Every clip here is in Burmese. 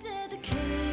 did the king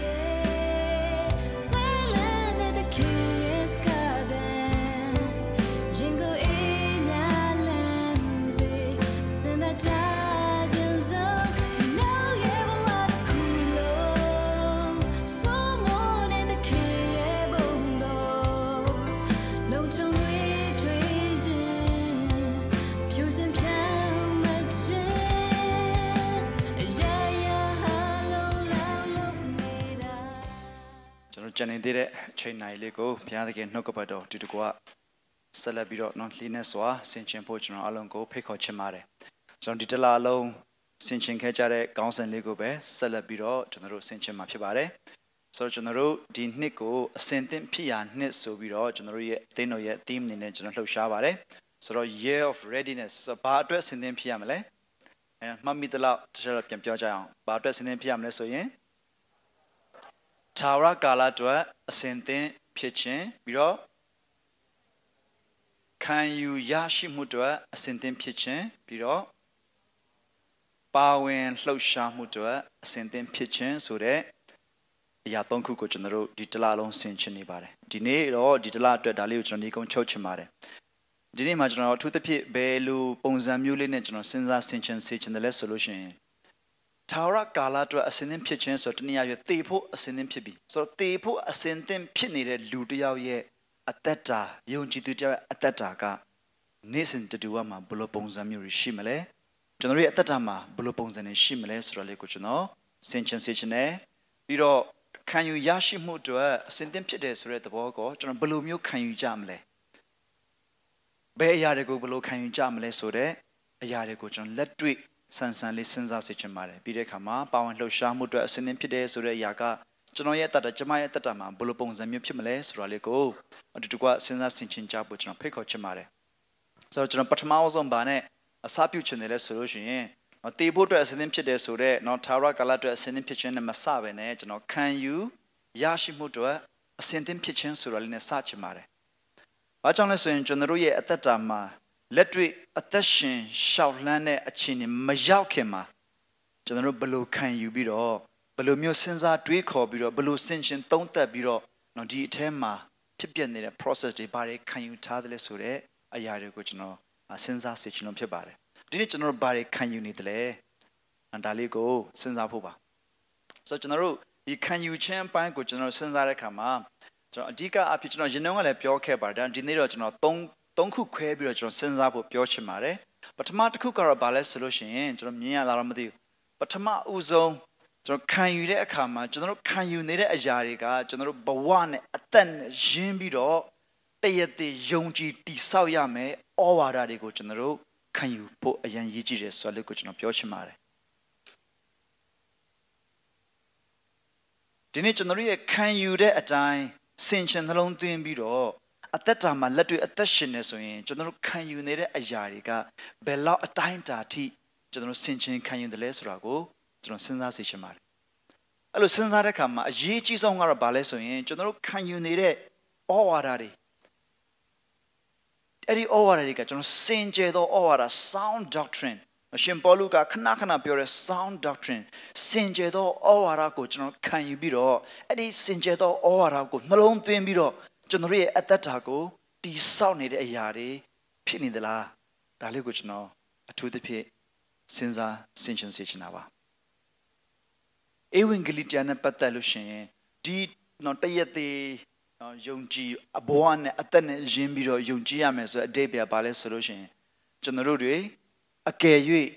န်တော်ကြံနေသေးတဲ့အချိန်နိုင်လေးကိုဘုရားသခင်နှုတ်ကပတ်တော်ဒီတကွဆက်လက်ပြီးတော့နော်လေးနဲ့စွာဆင်ခြင်ဖို့ကျွန်တော်အလုံးကိုဖိတ်ခေါ်ချင်ပါတယ်ကျွန်တော်ဒီတစ်လအလုံးဆင်ခြင်ခဲ့ကြတဲ့ကောင်းစဉ်လေးကိုပဲဆက်လက်ပြီးတော့ကျွန်တော်တို့ဆင်ခြင်မှာဖြစ်ပါတယ်ဆိုတော့ကျွန်တော်တို့ဒီနှစ်ကိုအစင်သင့်ဖြစ်ရာနှစ်ဆိုပြီးတော့ကျွန်တော်တို့ရဲ့အသင်းတော်ရဲ့ theme အနေနဲ့ကျွန်တော်လှုပ်ရှားပါတယ်ဆိုတော့ year of readiness ဆိုတော့ဘာအတွက်အစင်သင့်ဖြစ်ရမလဲအဲမှတ်မိသလောက်တစ်ချက်တော့ပြန်ပြောကြအောင်ဘာအတွက်အစင်သင့်ဖြစ်ရမလဲဆိုရင် ထာဝရကာလအတွက်အစဉ်သင်ဖြစ်ခြင်းပြီးတော့ခံယူရရှိမှုအတွက်အစဉ်သင်ဖြစ်ခြင်းပြီးတော့ပါဝင်လှုပ်ရှားမှုအတွက်အစဉ်သင်ဖြစ်ခြင်းဆိုတဲ့အရာသုံးခုကိုကျွန်တော်တို့ဒီတစ်လလုံးဆင်ခြင်နေပါတယ်ဒီနေ့တော့ဒီတစ်လအတွက်ဒါလေးကိုကျွန်တော်ဒီကုန်းချုပ်ချင်ပါတယ်ဒီနေ့မှာကျွန်တော်အထူးသဖြင့်ဘယ်လိုပုံစံမျိုးလေးနဲ့ကျွန်တော်စဉ်းစားဆင်ခြင်စေချင်တယ်လဲဆိုလို့ရှိရင် ထာဝရကာလအတွက်အစင်းသင်းဖြစ်ခြင်းဆိုတော့တနည်းအားဖြင့်တေဖို့အစင်းသင်းဖြစ်ပြီဆိုတော့တေဖို့အစင်းသင်းဖြစ်နေတဲ့လူတစ်ယောက်ရဲ့အသက်တာယုံကြည်သူတစ်ယောက်ရဲ့အသက်တာကနေ့စဉ်တတူဝမှာဘယ်လိုပုံစံမျိုးတွေရှိမလဲကျွန်တော်ရဲ့အသက်တာမှာဘယ်လိုပုံစံတွေရှိမလဲဆိုတော့လေကိုကျွန်တော်ဆင်ခြင်စေချင်တယ်ပြီးတော့ခံယူရရှိမှုအတွက်အစင်းသင်းဖြစ်တယ်ဆိုတဲ့သဘောကိုကျွန်တော်ဘယ်လိုမျိုးခံယူကြမလဲဘယ်အရာတွေကိုဘယ်လိုခံယူကြမလဲဆိုတဲ့အရာတွေကိုကျွန်တော်လက်တွေ့ ဆန်းဆန်းလေးစဉ်းစားစေချင်ပါတယ်ပြီးတဲ့အခါမှာပါဝင်လှုပ်ရှားမှုအတွက်အစင်းသင်းဖြစ်တယ်ဆိုတဲ့အရာကကျွန်တော်ရဲ့အတ္တကျမရဲ့အတ္တမှာဘယ်လိုပုံစံမျိုးဖြစ်မလဲဆိုတာလေးကိုအတူတူကစဉ်းစားဆင်ခြင်ကြဖို့ကျွန်တော်ဖိတ်ခေါ်ချင်ပါတယ်ဆိုတော့ကျွန်တော်ပထမဆုံးဗာနဲ့အစပြုချင်တယ်လဲဆိုလို့ရှိရင်နော်တေဖို့အတွက်အစင်းသင်းဖြစ်တယ်ဆိုတော့နော်သာရကာလအတွက်အစင်းသင်းဖြစ်ခြင်းနဲ့မစပဲနဲ့ကျွန်တော်ခံယူရရှိမှုအတွက်အစင်းသင်းဖြစ်ခြင်းဆိုတာလေးနဲ့စချင်ပါတယ်။ဘာကြောင့်လဲဆိုရင်ကျွန်တော်တို့ရဲ့အသက်တာမှာ လက်တွေ့အသက်ရှင်ရှောက်လှမ်းတဲ့အခြေအနေမရောက်ခင်မှာကျွန်တော်တို့ဘယ်လိုခံယူပြီးတော့ဘယ်လိုမျိုးစဉ်းစားတွေးခေါ်ပြီးတော့ဘယ်လိုဆင်ခြင်သုံးသပ်ပြီးတော့နော်ဒီအထဲမှာဖြစ်ပျက်နေတဲ့ process တွေဘာတွေခံယူထားတယ်လဲဆိုတော့အရာတွေကိုကျွန်တော်စဉ်းစားစေချင်လို့ဖြစ်ပါတယ်ဒီနေ့ကျွန်တော်တို့ဘာတွေခံယူနေတယ်လဲဒါလေးကိုစဉ်းစားဖို့ပါဆိုတော့ကျွန်တော်တို့ဒီခံယူခြင်းအပိုင်းကိုကျွန်တော်စဉ်းစားတဲ့အခါမှာကျွန်တော်အဓိကအဖြစ်ကျွန်တော်ရင်နှောင်းကလည်းပြောခဲ့ပါတယ်ဒါဒီနေ့တော့ကျွန်တော်၃ သုံးခုခွဲပြီးတော့ကျွန်တော်စဉ်းစားဖို့ပြောချင်ပါတယ်ပထမတစ်ခုကတော့ဘာလဲဆိုလို့ရှိရင်ကျွန်တော်မြင်ရလားတော့မသိဘူးပထမဦးဆုံးကျွန်တော်ခံယူတဲ့အခါမှာကျွန်တော်တို့ခံယူနေတဲ့အရာတွေကကျွန်တော်တို့ဘဝနဲ့အသက်နဲ့ရင်းပြီးတော့တရတည်ယုံကြည်တည်ဆောက်ရမယ်ဩဝါဒတွေကိုကျွန်တော်တို့ခံယူဖို့အရင်ရည်ကြည်တယ်ဆိုတဲ့ကိုကျွန်တော်ပြောချင်ပါတယ်ဒီနေ့ကျွန်တော်တို့ရဲ့ခံယူတဲ့အတိုင်းစင်ချင်နှလုံးသွင်းပြီးတော့ အသက်တာမှာလက်တွေ့အသက်ရှင်နေဆိုရင်ကျွန်တော်တို့ခံယူနေတဲ့အရာတွေကဘယ်လောက်အတိုင်းတာထိကျွန်တော်တို့စင်ချင်ခံယူတယ်လဲဆိုတာကိုကျွန်တော်စဉ်းစားစေချင်ပါတယ်အဲ့လိုစဉ်းစားတဲ့အခါမှာအရေးကြီးဆုံးကတော့ဘာလဲဆိုရင်ကျွန်တော်တို့ခံယူနေတဲ့ဩဝါဒတွေအဲ့ဒီဩဝါဒတွေကကျွန်တော်စင်ကြယ်သောဩဝါဒ sound doctrine အရှင်ပေါလုကခဏခဏပြောတဲ့ sound doctrine စင်ကြယ်သောဩဝါဒကိုကျွန်တော်ခံယူပြီးတော့အဲ့ဒီစင်ကြယ်သောဩဝါဒကိုနှလုံးသွင်းပြီးတော့ ကျွန်တော်ရဲ့အသက်တာကိုတိဆောက်နေတဲ့အရာတွေဖြစ်နေသလားဒါလေးကိုကျွန်တော်အထူးသဖြင့်စဉ်းစားဆင်ခြင်စေချင်တာပါဧဝံဂေလိတရားနဲ့ပတ်သက်လို့ရှိရင်ဒီတော့တရက်သေးနော်ယုံကြည်အဘဝနဲ့အသက်နဲ့ရင်းပြီးတော့ယုံကြည်ရမယ်ဆိုတဲ့အတိတ်ပြပါလဲဆိုလို့ရှိရင်ကျွန်တော်တို့တွေအကယ်၍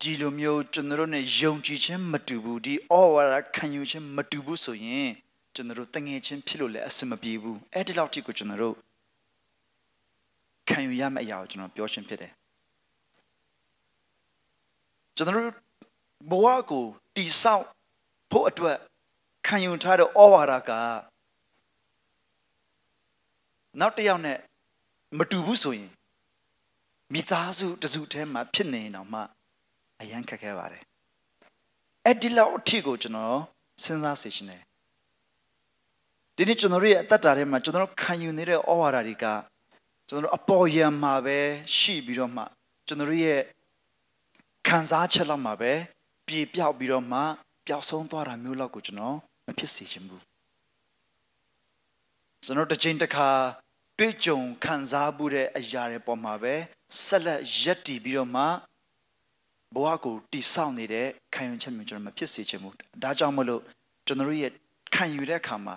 ဒီလိုမျိုးကျွန်တော်တို့ ਨੇ ယုံကြည်ခြင်းမတူဘူးဒီဩဝါဒခံယူခြင်းမတူဘူးဆိုရင် ကျွန်တော်တို့တငယ်ချင်းဖြစ်လို့လည်းအဆင်မပြေဘူးအဲ့ဒီလောက်ထိကိုကျွန်တော်တို့ခံယူရမယ့်အရာကိုကျွန်တော်ပြောချင်ဖြစ်တယ်ကျွန်တော်တို့ဘဝကိုတိဆောက်ဖို့အတွက်ခံယူထားတဲ့ဩဝါဒကနောက်တစ်ယောက်နဲ့မတူဘူးဆိုရင်မိသားစုတစုထဲမှာဖြစ်နေတော့မှအရန်ခက်ခဲပါတယ်အဲ့ဒီလောက်အထိကိုကျွန်တော်စဉ်းစားစေချင်တယ် ဒီနေ့ကျွန်တော်တို့ရဲ့အသက်တာထဲမှာကျွန်တော်တို့ခံယူနေတဲ့ဩဝါဒတွေကကျွန်တော်တို့အပေါ်ယံမှာပဲရှိပြီးတော့မှကျွန်တော်တို့ရဲ့ခံစားချက်လောက်မှာပဲပြေပြောက်ပြီးတော့မှပျောက်ဆုံးသွားတာမျိုးလောက်ကိုကျွန်တော်မဖြစ်စေချင်ဘူးကျွန်တော်တစ်ချိန်တစ်ခါတွေ့ကြုံခံစားမှုတဲ့အရာတွေပေါ်မှာပဲဆက်လက်ရက်တည်ပြီးတော့မှဘဝကိုတိဆောက်နေတဲ့ခံယူချက်မျိုးကျွန်တော်မဖြစ်စေချင်ဘူးဒါကြောင့်မလို့ကျွန်တော်ရဲ့ခံယူတဲ့အခါမှာ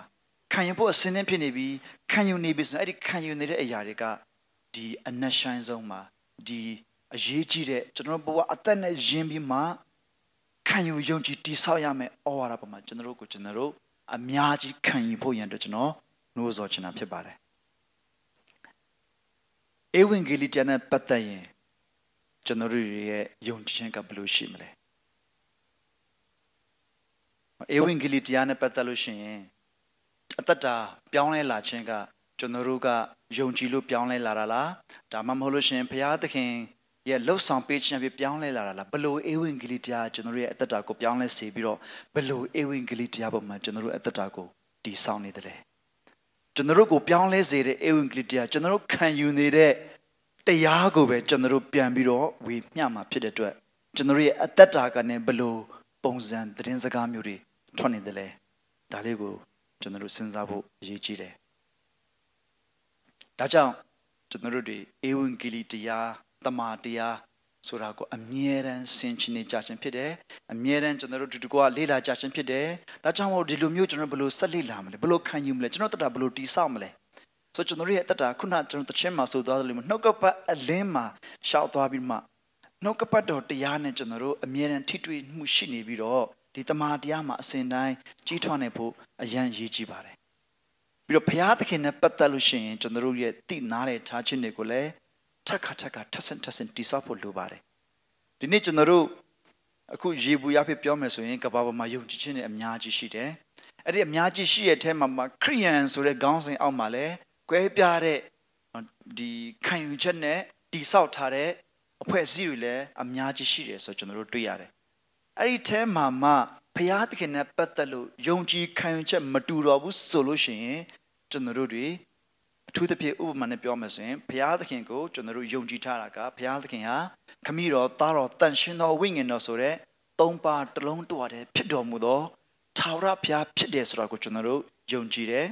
ခံယူဖို့အစင်းသင်းဖြစ်နေပြီးခံယူနေပြီဆိုရင်အဲ့ဒီခံယူနေတဲ့အရာတွေကဒီအနက်ရှိုင်းဆုံးမှာဒီအရေးကြီးတဲ့ကျွန်တော်ဘဝအသက်နဲ့ရင်းပြီးမှခံယူယုံကြည်တိဆောက်ရမယ်ဩဝါဒပေါ်မှာကျွန်တော်တို့ကိုကျွန်တော်တို့အများကြီးခံယူဖို့ရန်အတွက်ကျွန်တော်နှိုးဆော်ချင်တာဖြစ်ပါတယ်ဧဝံဂေလိတရားနဲ့ပတ်သက်ရင်ကျွန်တော်တို့ရဲ့ယုံကြည်ခြင်းကဘယ်လိုရှိမလဲဧဝံဂေလိတရားနဲ့ပတ်သက်လို့ရှိရင် အသက်တာပြောင်းလဲလာခြင်းကကျွန်တော်တို့ကယုံကြည်လို့ပြောင်းလဲလာတာလားဒါမှမဟုတ်လို့ရှိရင်ဘုရားသခင်ရဲ့လှုပ်ဆောင်ပေးခြင်းဖြစ်ပြောင်းလဲလာတာလားဘလို့ဧဝံဂေလိတရားကျွန်တော်တို့ရဲ့အသက်တာကိုပြောင်းလဲစေပြီးတော့ဘလို့ဧဝံဂေလိတရားပေါ်မှာကျွန်တော်တို့အသက်တာကိုတည်ဆောက်နေတယ်လေကျွန်တော်တို့ကိုပြောင်းလဲစေတဲ့ဧဝံဂေလိတရားကျွန်တော်တို့ခံယူနေတဲ့တရားကိုပဲကျွန်တော်တို့ပြန်ပြီးတော့ဝေမျှမှာဖြစ်တဲ့အတွက်ကျွန်တော်တို့ရဲ့အသက်တာကနေဘလို့ပုံစံသတင်းစကားမျိုးတွေထွက်နေတယ်လေဒါလေးကို ကျွန်တော်တို့စဉ်းစားဖို့အရေးကြီးတယ်ဒါကြောင့်ကျွန်တော်တို့တွေဧဝံဂေလိတရားတမာတရားဆိုတာကိုအမြဲတမ်းဆင်ခြင်နေကြခြင်းဖြစ်တယ်အမြဲတမ်းကျွန်တော်တို့ဒီတကွာလေ့လာကြခြင်းဖြစ်တယ်ဒါကြောင့်မို့ဒီလိုမျိုးကျွန်တော်ဘယ်လိုဆက်လေ့လာမလဲဘယ်လိုခံယူမလဲကျွန်တော်တက်တာဘယ်လိုတီးဆောက်မလဲဆိုကျွန်တော်ရဲ့တက်တာခုနကျွန်တော်တခြင်းမှာဆိုသွားတယ်လို့နှုတ်ကပတ်အလင်းမှာရှောက်သွားပြီးမှနှုတ်ကပတ်တော်တရားနဲ့ကျွန်တော်တို့အမြဲတမ်းထိတွေ့မှုရှိနေပြီးတော့ ဒီတမာတရားမှာအစဉ်တိုင်းကြီးထွားနေဖို့အရန်ရည်ကြီးပါတယ်ပြီးတော့ဘုရားသခင်နဲ့ပတ်သက်လို့ရှိရင်ကျွန်တော်တို့ရဲ့တိနားတဲ့ထားခြင်းတွေကိုလည်းထက်ခါထက်ခါထက်ဆန်ထက်ဆန်တိဆောက်ဖို့လိုပါတယ်ဒီနေ့ကျွန်တော်တို့အခုရေဘူးရဖြစ်ပြောမယ်ဆိုရင်ကဘာပေါ်မှာယုံကြည်ခြင်းတွေအများကြီးရှိတယ်အဲ့ဒီအများကြီးရှိတဲ့အထဲမှာမှာခရိယန်ဆိုတဲ့ခေါင်းစဉ်အောက်မှာလည်းကွဲပြားတဲ့ဒီခံယူချက်နဲ့တိဆောက်ထားတဲ့အဖွဲ့အစည်းတွေလည်းအများကြီးရှိတယ်ဆိုတော့ကျွန်တော်တို့တွေ့ရတယ် အဲ့ဒီထဲမှာမှဘုရားသခင်နဲ့ပတ်သက်လို့ယုံကြည်ခံယူချက်မတူတော့ဘူးဆိုလို့ရှိရင်ကျွန်တော်တို့တွေအထူးသဖြင့်ဥပမာနဲ့ပြောမယ်ဆိုရင်ဘုရားသခင်ကိုကျွန်တော်တို့ယုံကြည်ထားတာကဘုရားသခင်ဟာခမည်းတော်သားတော်တန်ရှင်တော်ဝိညာဉ်တော်ဆိုတဲ့သုံးပါးတစ်လုံးတဝတဲ့ဖြစ်တော်မူသောထာဝရဘုရားဖြစ်တယ်ဆိုတာကိုကျွန်တော်တို့ယုံကြည်တယ်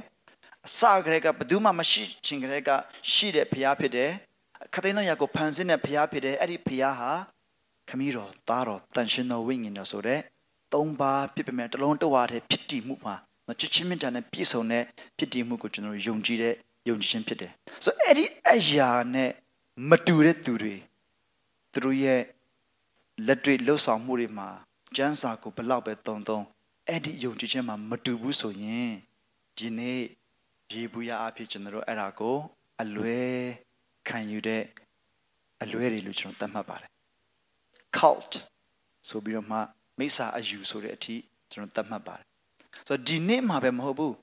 အစကတည်းကဘယ်သူမှမရှိခြင်းကတည်းကရှိတဲ့ဘုရားဖြစ်တယ်ခသိန်းတော်ရာကိုဖန်ဆင်းတဲ့ဘုရားဖြစ်တယ်အဲ့ဒီဘုရားဟာ ခမည်းတော်သားတော်တန်ရှင်တော်ဝိညာဉ်တော်ဆိုတဲ့သုံးပါးဖြစ်ပေမဲ့တစ်လုံးတဝတဲ့ဖြစ်တည်မှုမှာချစ်ချင်းမြတ်တာနဲ့ပြည့်စုံတဲ့ဖြစ်တည်မှုကိုကျွန်တော်တို့ယုံကြည်တဲ့ယုံကြည်ခြင်းဖြစ်တယ်ဆိုတော့အဲ့ဒီအရာနဲ့မတူတဲ့သူတွေသူတို့ရဲ့လက်တွေ့လှုပ်ဆောင်မှုတွေမှာကျမ်းစာကိုဘလောက်ပဲတုံတုံအဲ့ဒီယုံကြည်ခြင်းမှာမတူဘူးဆိုရင်ဒီနေ့ရေဘူးရအဖြစ်ကျွန်တော်တို့အဲ့ဒါကိုအလွဲခံယူတဲ့အလွဲတွေလို့ကျွန်တော်သတ်မှတ်ပါတယ် cult ဆိုပြီးတော့မှမိစ္ဆာအယူဆိုတဲ့အထိကျွန်တော်သတ်မှတ်ပါတယ်ဆိုတော့ဒီနေ့မှာပဲမဟုတ်ဘူး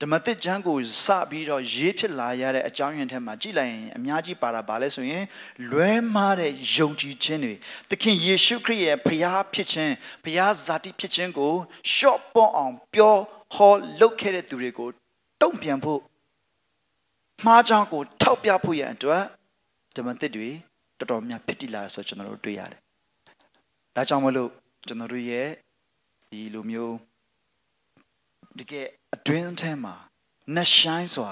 ဓမ္မသစ်ကျမ်းကိုစပြီးတော့ရေးဖြစ်လာရတဲ့အကြောင်းရင်းထဲမှာကြည့်လိုက်ရင်အများကြီးပါတာပါလဲဆိုရင်လွဲမှားတဲ့ယုံကြည်ခြင်းတွေသခင်ယေရှုခရစ်ရဲ့ဖျားဖြစ်ခြင်းဖျားဇာတိဖြစ်ခြင်းကိုရှော့ပွန်အောင်ပြောဟောလုပ်ခဲ့တဲ့သူတွေကိုတုံ့ပြန်ဖို့မှားချောင်းကိုထောက်ပြဖို့ရန်အတွက်ဓမ္မသစ်တွေတော်တော်များဖြစ်တည်လာဆိုကျွန်တော်တို့တွေ့ရတယ်။ ဒါကြောင့်မလို့ကျွန်တော်တို့ရဲ့ဒီလိုမျိုးတကယ်အတွင်းထဲမှာနှရှိုင်းစွာ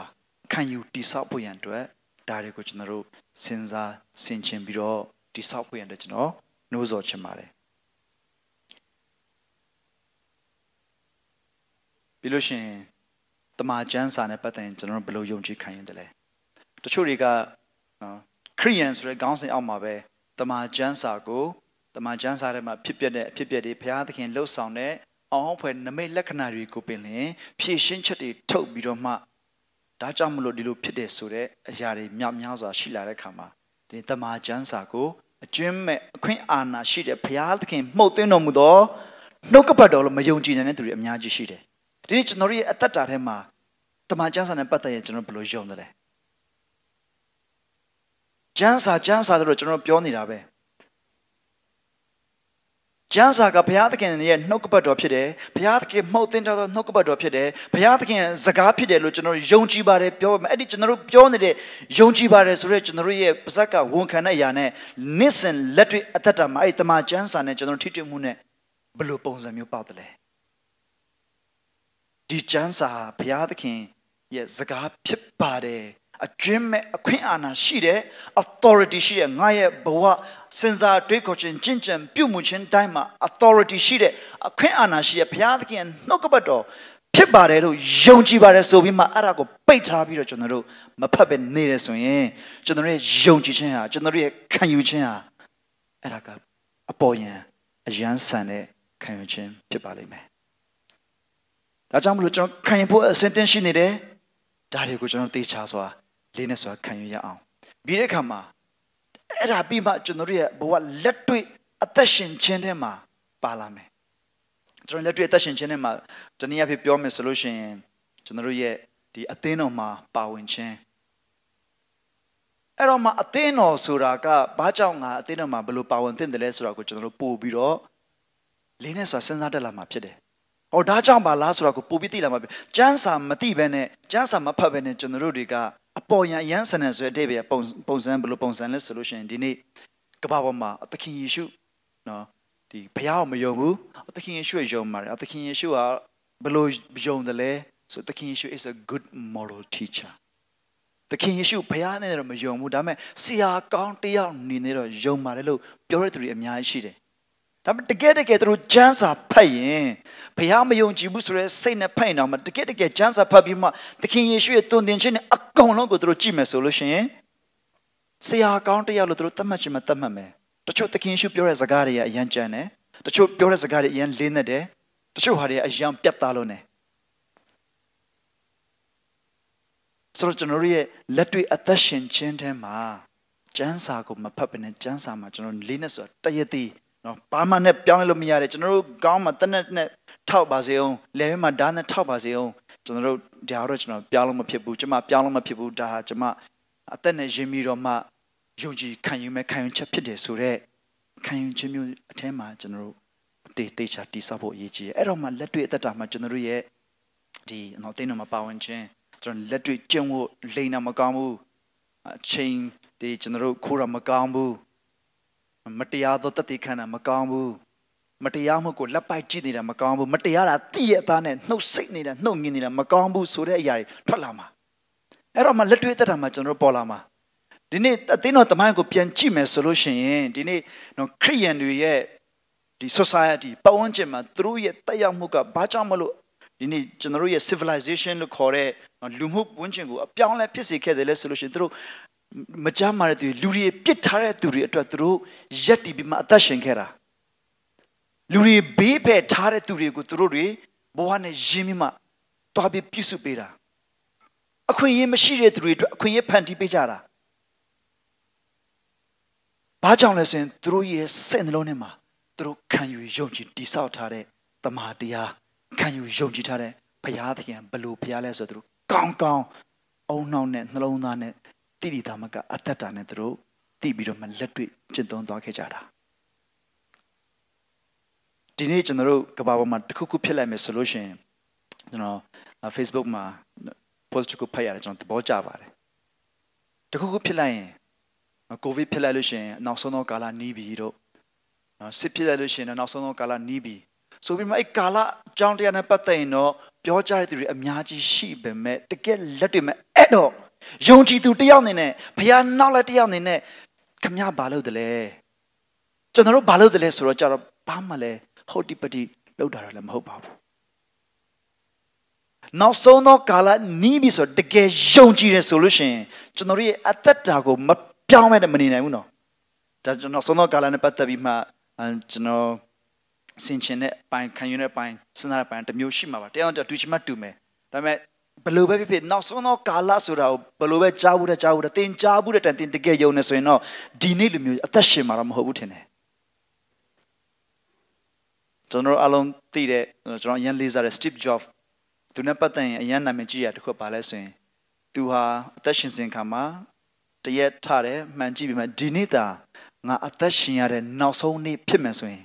ခံယူတိဆောက်ဖို့ရန်အတွက်ဒါတွေကိုကျွန်တော်တို့စဉ်းစားဆင်ခြင်ပြီးတော့တိဆောက်ဖို့ရန်အတွက်ကျွန်တော်နှိုးဆော်ချင်ပါတယ်ပြီးလို့ရှိရင်တမန်ကျမ်းစာနဲ့ပတ်သက်ရင်ကျွန်တော်တို့ဘယ်လိုယုံကြည်ခံရင်တလဲတချို့တွေကနော်ခရိယန်ဆိုတဲ့ခေါင်းစဉ်အောက်မှာပဲတမန်ကျမ်းစာကို တမန်ကျမ်းစာထဲမှာဖြစ်ပျက်တဲ့အဖြစ်ပျက်တွေဘုရားသခင်လှုပ်ဆောင်တဲ့အောင်ဖွဲ့နမိတ်လက္ခဏာတွေကိုပင်လင်ဖြည့်ရှင်းချက်တွေထုတ်ပြီးတော့မှဒါကြောင့်မလို့ဒီလိုဖြစ်တယ်ဆိုတဲ့အရာတွေမြောက်များစွာရှိလာတဲ့ခါမှာဒီတမန်ကျမ်းစာကိုအကျွမ်းမဲ့အခွင့်အာဏာရှိတဲ့ဘုရားသခင်မှုတ်သွင်းတော်မူသောနှုတ်ကပတ်တော်လို့မယုံကြည်နိုင်တဲ့သူတွေအများကြီးရှိတယ်ဒီနေ့ကျွန်တော်တို့ရဲ့အသက်တာထဲမှာတမန်ကျမ်းစာနဲ့ပတ်သက်ရင်ကျွန်တော်ဘယ်လိုယုံတယ်လဲကျမ်းစာကျမ်းစာတို့ကျွန်တော်ပြောနေတာပဲ ကျမ်းစာကဘုရားသခင်ရဲ့နှုတ်ကပတ်တော်ဖြစ်တယ်ဘုရားသခင်မှုတ်တင်တော်နှုတ်ကပတ်တော်ဖြစ်တယ်ဘုရားသခင်စကားဖြစ်တယ်လို့ကျွန်တော်ယုံကြည်ပါတယ်ပြောပါမယ်အဲ့ဒီကျွန်တော်တို့ပြောနေတဲ့ယုံကြည်ပါတယ်ဆိုတော့ကျွန်တော်တို့ရဲ့ပါဇက်ကဝန်ခံတဲ့အရာနဲ့နစ်စင်လက်တွေ့အသက်တာမှာအဲ့ဒီတမန်ကျမ်းစာနဲ့ကျွန်တော်ထိတွေ့မှုနဲ့ဘယ်လိုပုံစံမျိုးပေါက်တယ်လဲဒီကျမ်းစာဘုရားသခင်ရဲ့စကားဖြစ်ပါတယ် အကျွင့်မဲ့အခွင့်အာဏာရှိတဲ့ authority ရှိတဲ့ငါရဲ့ဘဝစဉ်းစားတွေးခေါ်ခြင်းကျင့်ကြံပြုမှုခြင်းတိုင်းမှာ authority ရှိတဲ့အခွင့်အာဏာရှိတဲ့ဘုရားသခင်ရဲ့နှုတ်ကပတ်တော်ဖြစ်ပါတယ်လို့ယုံကြည်ပါတယ်ဆိုပြီးမှအဲ့ဒါကိုပိတ်ထားပြီးတော့ကျွန်တော်တို့မဖတ်ပဲနေတယ်ဆိုရင်ကျွန်တော်တို့ရဲ့ယုံကြည်ခြင်းဟာကျွန်တော်တို့ရဲ့ခံယူခြင်းဟာအဲ့ဒါကအပေါ်ယံအယမ်းဆန်တဲ့ခံယူခြင်းဖြစ်ပါလိမ့်မယ်။ဒါကြောင့်မလို့ကျွန်တော်ခံယူဖို့အဆင်သင့်ရှိနေတယ်။ဒါတွေကိုကျွန်တော်သိချစွာ လေးနဲ့စွာခံယူရအောင်။ပြီးတဲ့အခါမှာအဲ့ဒါပြီးမှကျွန်တော်တို့ရဲ့ဘဝလက်တွေ့အသက်ရှင်ခြင်းထဲမှာပါလာမယ်။ကျွန်တော်လက်တွေ့အသက်ရှင်ခြင်းထဲမှာတနည်းအားဖြင့်ပြောမယ်ဆိုလို့ရှိရင်ကျွန်တော်တို့ရဲ့ဒီအသင်းတော်မှာပါဝင်ခြင်းအဲ့တော့မှအသင်းတော်ဆိုတာကဘာကြောင့်ငါအသင်းတော်မှာဘယ်လိုပါဝင်သင့်တယ်လဲဆိုတာကိုကျွန်တော်တို့ပို့ပြီးတော့လေးနဲ့ဆိုတာစဉ်းစားတက်လာမှာဖြစ်တယ်။ဟောဒါကြောင့်ပါလားဆိုတာကိုပို့ပြီးသိလာမှာဖြစ်။ကျမ်းစာမသိဘဲနဲ့ကျမ်းစာမဖတ်ဘဲနဲ့ကျွန်တော်တို့တွေက အပေါ်ယံအရန်ဆန်တဲ့ဆိုတဲ့အတိတ်ပဲပုံပုံစံဘယ်လိုပုံစံလဲဆိုလို့ရှိရင်ဒီနေ့ကမ္ဘာပေါ်မှာသခင်ယေရှုနော်ဒီဘုရားကိုမယုံဘူးသခင်ယေရှုကိုယုံပါတယ်သခင်ယေရှုကဘယ်လိုယုံတယ်လဲဆိုသခင်ယေရှု is a good moral teacher သခင်ယေရှုဘုရားနဲ့တော့မယုံဘူးဒါပေမဲ့ဆရာကောင်းတယောက်အနေနဲ့တော့ယုံပါတယ်လို့ပြောတဲ့သူတွေအများကြီးရှိတယ် ဒါပေမဲ့တကယ်တကယ်သူတို့ကျမ်းစာဖတ်ရင်ဘုရားမယုံကြည်ဘူးဆိုရဲစိတ်နဲ့ဖတ်ရင်တော့မတကယ်တကယ်ကျမ်းစာဖတ်ပြီးမှသခင်ယေရှုရဲ့တုန်တင်ခြင်းနဲ့အကုန်လုံးကိုသူတို့ကြည့်မယ်ဆိုလို့ရှိရင်ဆရာကောင်းတယောက်လို့သူတို့သတ်မှတ်ခြင်းမသတ်မှတ်မယ်တချို့သခင်ယေရှုပြောတဲ့စကားတွေကအယံကြမ်းတယ်တချို့ပြောတဲ့စကားတွေအယံလေးနဲ့တယ်တချို့ဟာတွေအယံပြတ်သားလို့ ਨੇ ဆိုတော့ကျွန်တော်တို့ရဲ့လက်တွေ့အသက်ရှင်ခြင်းထဲမှာကျမ်းစာကိုမဖတ်ဘဲနဲ့ကျမ်းစာမှာကျွန်တော်လေးနဲ့ဆိုတာတရတိ နော်ဘာမှနဲ့ပြောင်းလဲလို့မရတယ်ကျွန်တော်တို့ကောင်းမှတနက်နဲ့ထောက်ပါစေအောင်လယ်ဘက်မှာဓာတ်နဲ့ထောက်ပါစေအောင်ကျွန်တော်တို့ဒါတော့ကျွန်တော်ပြောင်းလို့မဖြစ်ဘူးကျွန်မပြောင်းလို့မဖြစ်ဘူးဒါဟာကျွန်မအသက်နဲ့ရင်းပြီးတော့မှယုံကြည်ခံယူမဲ့ခံယူချက်ဖြစ်တယ်ဆိုတော့ခံယူခြင်းမျိုးအထဲမှာကျွန်တော်တို့တေးတေးချာတိဆောက်ဖို့အရေးကြီးတယ်အဲ့တော့မှလက်တွေ့အသက်တာမှာကျွန်တော်တို့ရဲ့ဒီနော်တင်းတော်မှာပါဝင်ခြင်းကျွန်တော်လက်တွေ့ကျင့်ဖို့လိန်တာမကောင်းဘူးအချိန်ဒီကျွန်တော်တို့ခိုးတာမကောင်းဘူး မတရားသောတသက်ခံတာမကောင်းဘူးမတရားမှုကိုလက်ပိုက်ကြည့်နေတာမကောင်းဘူးမတရားတာတိရဲ့အသားနဲ့နှုတ်ဆိတ်နေတာနှုတ်ငင်နေတာမကောင်းဘူးဆိုတဲ့အရာတွေထွက်လာမှာအဲ့တော့မှလက်တွေ့သက်တာမှာကျွန်တော်တို့ပေါ်လာမှာဒီနေ့အသင်းတော်တမိုင်းကိုပြန်ကြည့်မယ်ဆိုလို့ရှိရင်ဒီနေ့နော်ခရိယန်တွေရဲ့ဒီ society ပတ်ဝန်းကျင်မှာသူတို့ရဲ့တက်ရောက်မှုကဘာကြောင့်မလို့ဒီနေ့ကျွန်တော်တို့ရဲ့ civilization လို့ခေါ်တဲ့လူမှုဝန်းကျင်ကိုအပြောင်းလဲဖြစ်စေခဲ့တယ်လဲဆိုလို့ရှိရင်သူတို့ မကြမ်းမာတဲ့သူတွေလူတွေပြစ်ထားတဲ့သူတွေအတွက်သူတို့ရက်တီပြီးမှအသက်ရှင်ခဲ့တာလူတွေဘေးဖယ်ထားတဲ့သူတွေကိုသူတို့တွေဘဝနဲ့ရင်းမိမှတွားပြီးပြုစုပေးတာအခွင့်အရေးမရှိတဲ့သူတွေအတွက်အခွင့်အရေးဖန်တီးပေးကြတာဘာကြောင့်လဲဆိုရင်သူတို့ရဲ့စိတ်နှလုံးထဲမှာသူတို့ခံယူယုံကြည်တည်ဆောက်ထားတဲ့တမာတရားခံယူယုံကြည်ထားတဲ့ဘုရားသခင်ဘလို့ဘုရားလဲဆိုတော့သူတို့ကောင်းကောင်းအုံနှောင်းနဲ့နှလုံးသားနဲ့ တိတိသားမကအသက်တာနဲ့သူတို့တည်ပြီးတော့မှလက်တွေ့ကျင့်သုံးသွားခဲ့ကြတာဒီနေ့ကျွန်တော်တို့ကဘာပေါ်မှာတစ်ခုခုဖြစ်လိုက်မယ်ဆိုလို့ရှိရင်ကျွန်တော် Facebook မှာ post တစ်ခုဖတ်ရတယ်ကျွန်တော်သဘောကျပါတယ်တခုခုဖြစ်လိုက်ရင်ကိုဗစ်ဖြစ်လိုက်လို့ရှိရင်နောက်ဆုံးသောကာလနီးပြီတို့နော်စစ်ဖြစ်လိုက်လို့ရှိရင်နောက်ဆုံးသောကာလနီးပြီဆိုပြီးမှအဲ့ကာလအကြောင်းတရားနဲ့ပတ်သက်ရင်တော့ပြောကြတဲ့သူတွေအများကြီးရှိပေမဲ့တကယ်လက်တွေ့မဲ့အဲ့တော့ ယုံကြည်သူတယောက်အနေနဲ့ဘုရားနောက်လက်တယောက်အနေနဲ့ခမရဘာလို့တလဲကျွန်တော်တို့ဘာလို့တလဲဆိုတော့ကြတော့ဘာမှလည်းဟုတ်တိပတိလောက်တာလည်းမဟုတ်ပါဘူးနောက်ဆုံးသောကာလနီးပြီဆိုတကယ်ယုံကြည်တယ်ဆိုလို့ရှိရင်ကျွန်တော်ရဲ့အသက်တာကိုမပြောင်းမဲ့မနေနိုင်ဘူးနော်ဒါကျွန်တော်ဆုံးသောကာလနဲ့ပတ်သက်ပြီးမှကျွန်တော်ဆင်ချင်တဲ့ပိုင်းခံယူတဲ့ပိုင်းစဉ်းစားတဲ့ပိုင်းတစ်မျိုးရှိမှာပါတရားတော်တူချင်မှတူမယ်ဒါပေမဲ့ ဘယ်လိုပဲဖြစ်ဖြစ်နောက်ဆုံးသောကာလဆိုတာကိုဘယ်လိုပဲကြားဘူးတဲ့ကြားဘူးတဲ့သင်ကြားဘူးတဲ့တန်တင်တကယ်ယုံနေဆိုရင်တော့ဒီနေ့လိုမျိုးအသက်ရှင်မှာတော့မဟုတ်ဘူးထင်တယ်ကျွန်တော်အလုံးသိတဲ့ကျွန်တော်အရင်လေးစားတဲ့ Steve Jobs သူနဲ့ပတ်သက်ရင်အရင်နာမည်ကြီးရတခုပါလဲဆိုရင်သူဟာအသက်ရှင်စဉ်ခါမှာတရက်ထတယ်မှန်ကြည့်ပြီးမှဒီနေ့သာငါအသက်ရှင်ရတဲ့နောက်ဆုံးနေ့ဖြစ်မယ်ဆိုရင်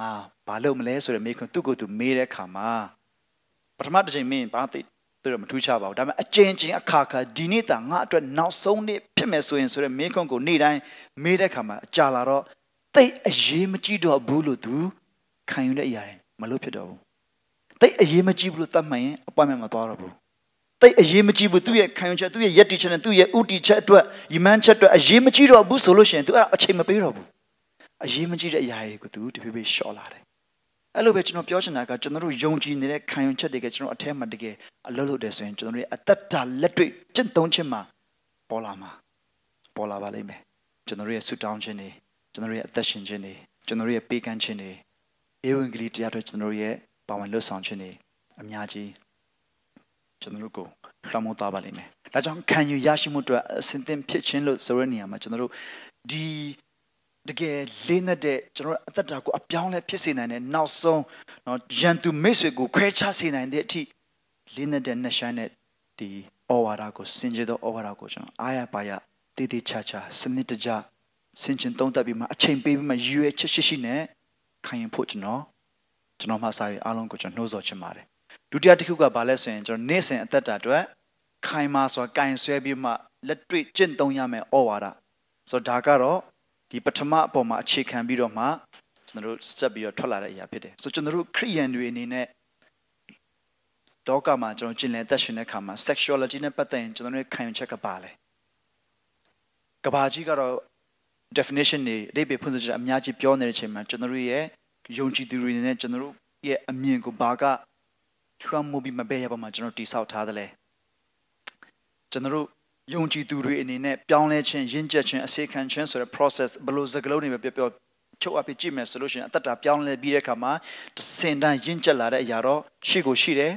ငါဘာလုပ်မလဲဆိုတဲ့မိခွန်းသူ့ကိုယ်သူမေးတဲ့ခါမှာပထမတစ်ချိန်မင်းဘာသိ သူတော့မထူးခြားပါဘူးဒါပေမဲ့အကျဉ်းချင်းအခါခါဒီနေ့တာငါအတွက်နောက်ဆုံးနေ့ဖြစ်မယ်ဆိုရင်ဆိုတဲ့မိခွန်းကိုနေ့တိုင်းမေးတဲ့ခါမှာအကြာလာတော့တိတ်အရေးမကြည့်တော့ဘူးလို့သူခံယူတဲ့အရာတွေမလို့ဖြစ်တော့ဘူးတိတ်အရေးမကြီးဘူးလို့သတ်မှတ်ရင်အပွင့်မဲ့မသွားတော့ဘူးတိတ်အရေးမကြီးဘူးသူ့ရဲ့ခံယူချက်သူ့ရဲ့ယက်တီချက်နဲ့သူ့ရဲ့ဥတီချက်အတွက်ယမန်ချက်အတွက်အရေးမကြီးတော့ဘူးဆိုလို့ရှိရင် तू အဲ့အချိန်မပေးတော့ဘူးအရေးမကြီးတဲ့အရာတွေကို तू တဖြည်းဖြည်းရှော့လာတယ် အဲ့လိုပဲကျွန်တော်ပြောချင်တာကကျွန်တော်တို့ယုံကြည်နေတဲ့ခံယူချက်တွေကကျွန်တော်အထက်မှာတကယ်အလုပ်လုပ်တယ်ဆိုရင်ကျွန်တော်တို့ရဲ့အသက်တာလက်တွေ့ကျင့်သုံးခြင်းမှာပေါ်လာမှာပေါ်လာပါလိမ့်မယ်ကျွန်တော်တို့ရဲ့ဆုတောင်းခြင်းတွေကျွန်တော်တို့ရဲ့အသက်ရှင်ခြင်းတွေကျွန်တော်တို့ရဲ့ပေးကမ်းခြင်းတွေဧဝံဂေလိတရားတွေကျွန်တော်တို့ရဲ့ပါဝင်လွတ်ဆောင်ခြင်းတွေအများကြီးကျွန်တော်တို့ကိုလှမ်းမိုးသွားပါလိမ့်မယ်ဒါကြောင့်ခံယူရရှိမှုအတွက်အစဉ်သင်ဖြစ်ခြင်းလို့ဆိုရတဲ့နေရာမှာကျွန်တော်တို့ဒီ တကယ်လေးနက်တဲ့ကျွန်တော်အသက်တာကိုအပြောင်းလဲဖြစ်စေနိုင်တဲ့နောက်ဆုံးနော်ရန်သူမိတ်ဆွေကိုခွဲခြားစေနိုင်တဲ့အထိလေးနက်တဲ့နှဆိုင်တဲ့ဒီဩဝါဒကိုစင်ကြယ်သောဩဝါဒကိုကျွန်တော်အားရပါရတည်တည်ချာချာစနစ်တကျစင်ကျင်သုံးသပ်ပြီးမှအချိန်ပေးပြီးမှရွေချက်ရှိရှိနဲ့ခံရင်ဖို့ကျွန်တော်ကျွန်တော်မှစာရေးအားလုံးကိုကျွန်တော်နှိုးဆော်ချင်ပါတယ်ဒုတိယတစ်ခုကဘာလဲဆိုရင်ကျွန်တော်နေ့စဉ်အသက်တာအတွက်ခိုင်မာစွာကင်ဆွဲပြီးမှလက်တွေ့ကျင့်သုံးရမယ်ဩဝါဒဆိုတော့ဒါကတော့ ဒီပထမအပေါ်မှာအခြေခံပြီးတော့မှကျွန်တော်တို့စတက်ပြီးတော့ထွက်လာတဲ့အရာဖြစ်တယ်ဆိုတော့ကျွန်တော်တို့ခရိယန်တွေအနေနဲ့တောကမှာကျွန်တော်ကျင့်လည်သက်ရှင်တဲ့အခါမှာ sexuality နဲ့ပတ်သက်ရင်ကျွန်တော်တို့ခံယူချက်ကပါလဲကဘာကြီးကတော့ definition တွေအဓိပ္ပာယ်ဖွင့်ဆိုချက်အများကြီးပြောနေတဲ့အချိန်မှာကျွန်တော်တို့ရဲ့ယုံကြည်သူတွေအနေနဲ့ကျွန်တော်တို့ရဲ့အမြင်ကိုဘာကထွမ်းမှုပြီးမပဲရပါမှာကျွန်တော်တိဆောက်ထားတယ်လေကျွန်တော်တို့ ယုံကြည်သူတွေအနေနဲ့ပြောင်းလဲခြင်းရင့်ကျက်ခြင်းအစေခံခြင်းဆိုတဲ့ process ဘယ်လိုစကလုံးတွေပဲပြောပြောချုပ်အပ်ပြီးကြည့်မယ်ဆိုလို့ရှိရင်အသက်တာပြောင်းလဲပြီးတဲ့အခါမှာတစ်စင်တန်းရင့်ကျက်လာတဲ့အရာတော့ရှိကိုရှိတယ်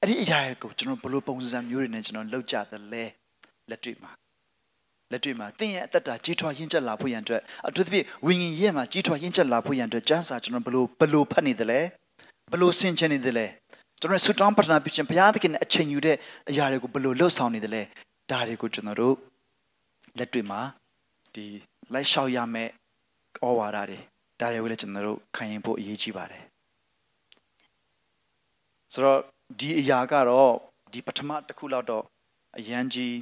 အဲ့ဒီအရာကိုကျွန်တော်ဘယ်လိုပုံစံမျိုးတွေနဲ့ကျွန်တော်လောက်ကြတယ်လဲလက်တွေ့မှာလက်တွေ့မှာတင်းရဲ့အသက်တာကြီးထွားရင့်ကျက်လာဖို့ရန်အတွက်အထူးသဖြင့်ဝိညာဉ်ရဲ့မှာကြီးထွားရင့်ကျက်လာဖို့ရန်အတွက်ကျမ်းစာကျွန်တော်ဘယ်လိုဘယ်လိုဖတ်နေတယ်လဲဘယ်လိုဆင်ခြင်နေတယ်လဲကျွန်တော်ဆူတောင်းပတနာပြုခြင်းဘုရားသခင်နဲ့အချိန်ယူတဲ့အရာတွေကိုဘယ်လိုလှုပ်ဆောင်နေတယ်လဲ ဒါတွေကိုကျွန်တော်တို့လက်တွေ့မှာဒီလိုက်လျှောက်ရမယ့်ဩဝါဒတွေဒါတွေကိုလည်းကျွန်တော်တို့ခံရင်ဖို့အရေးကြီးပါတယ်ဆိုတော့ဒီအရာကတော့ဒီပထမတစ်ခုလောက်တော့အရန်ကြီး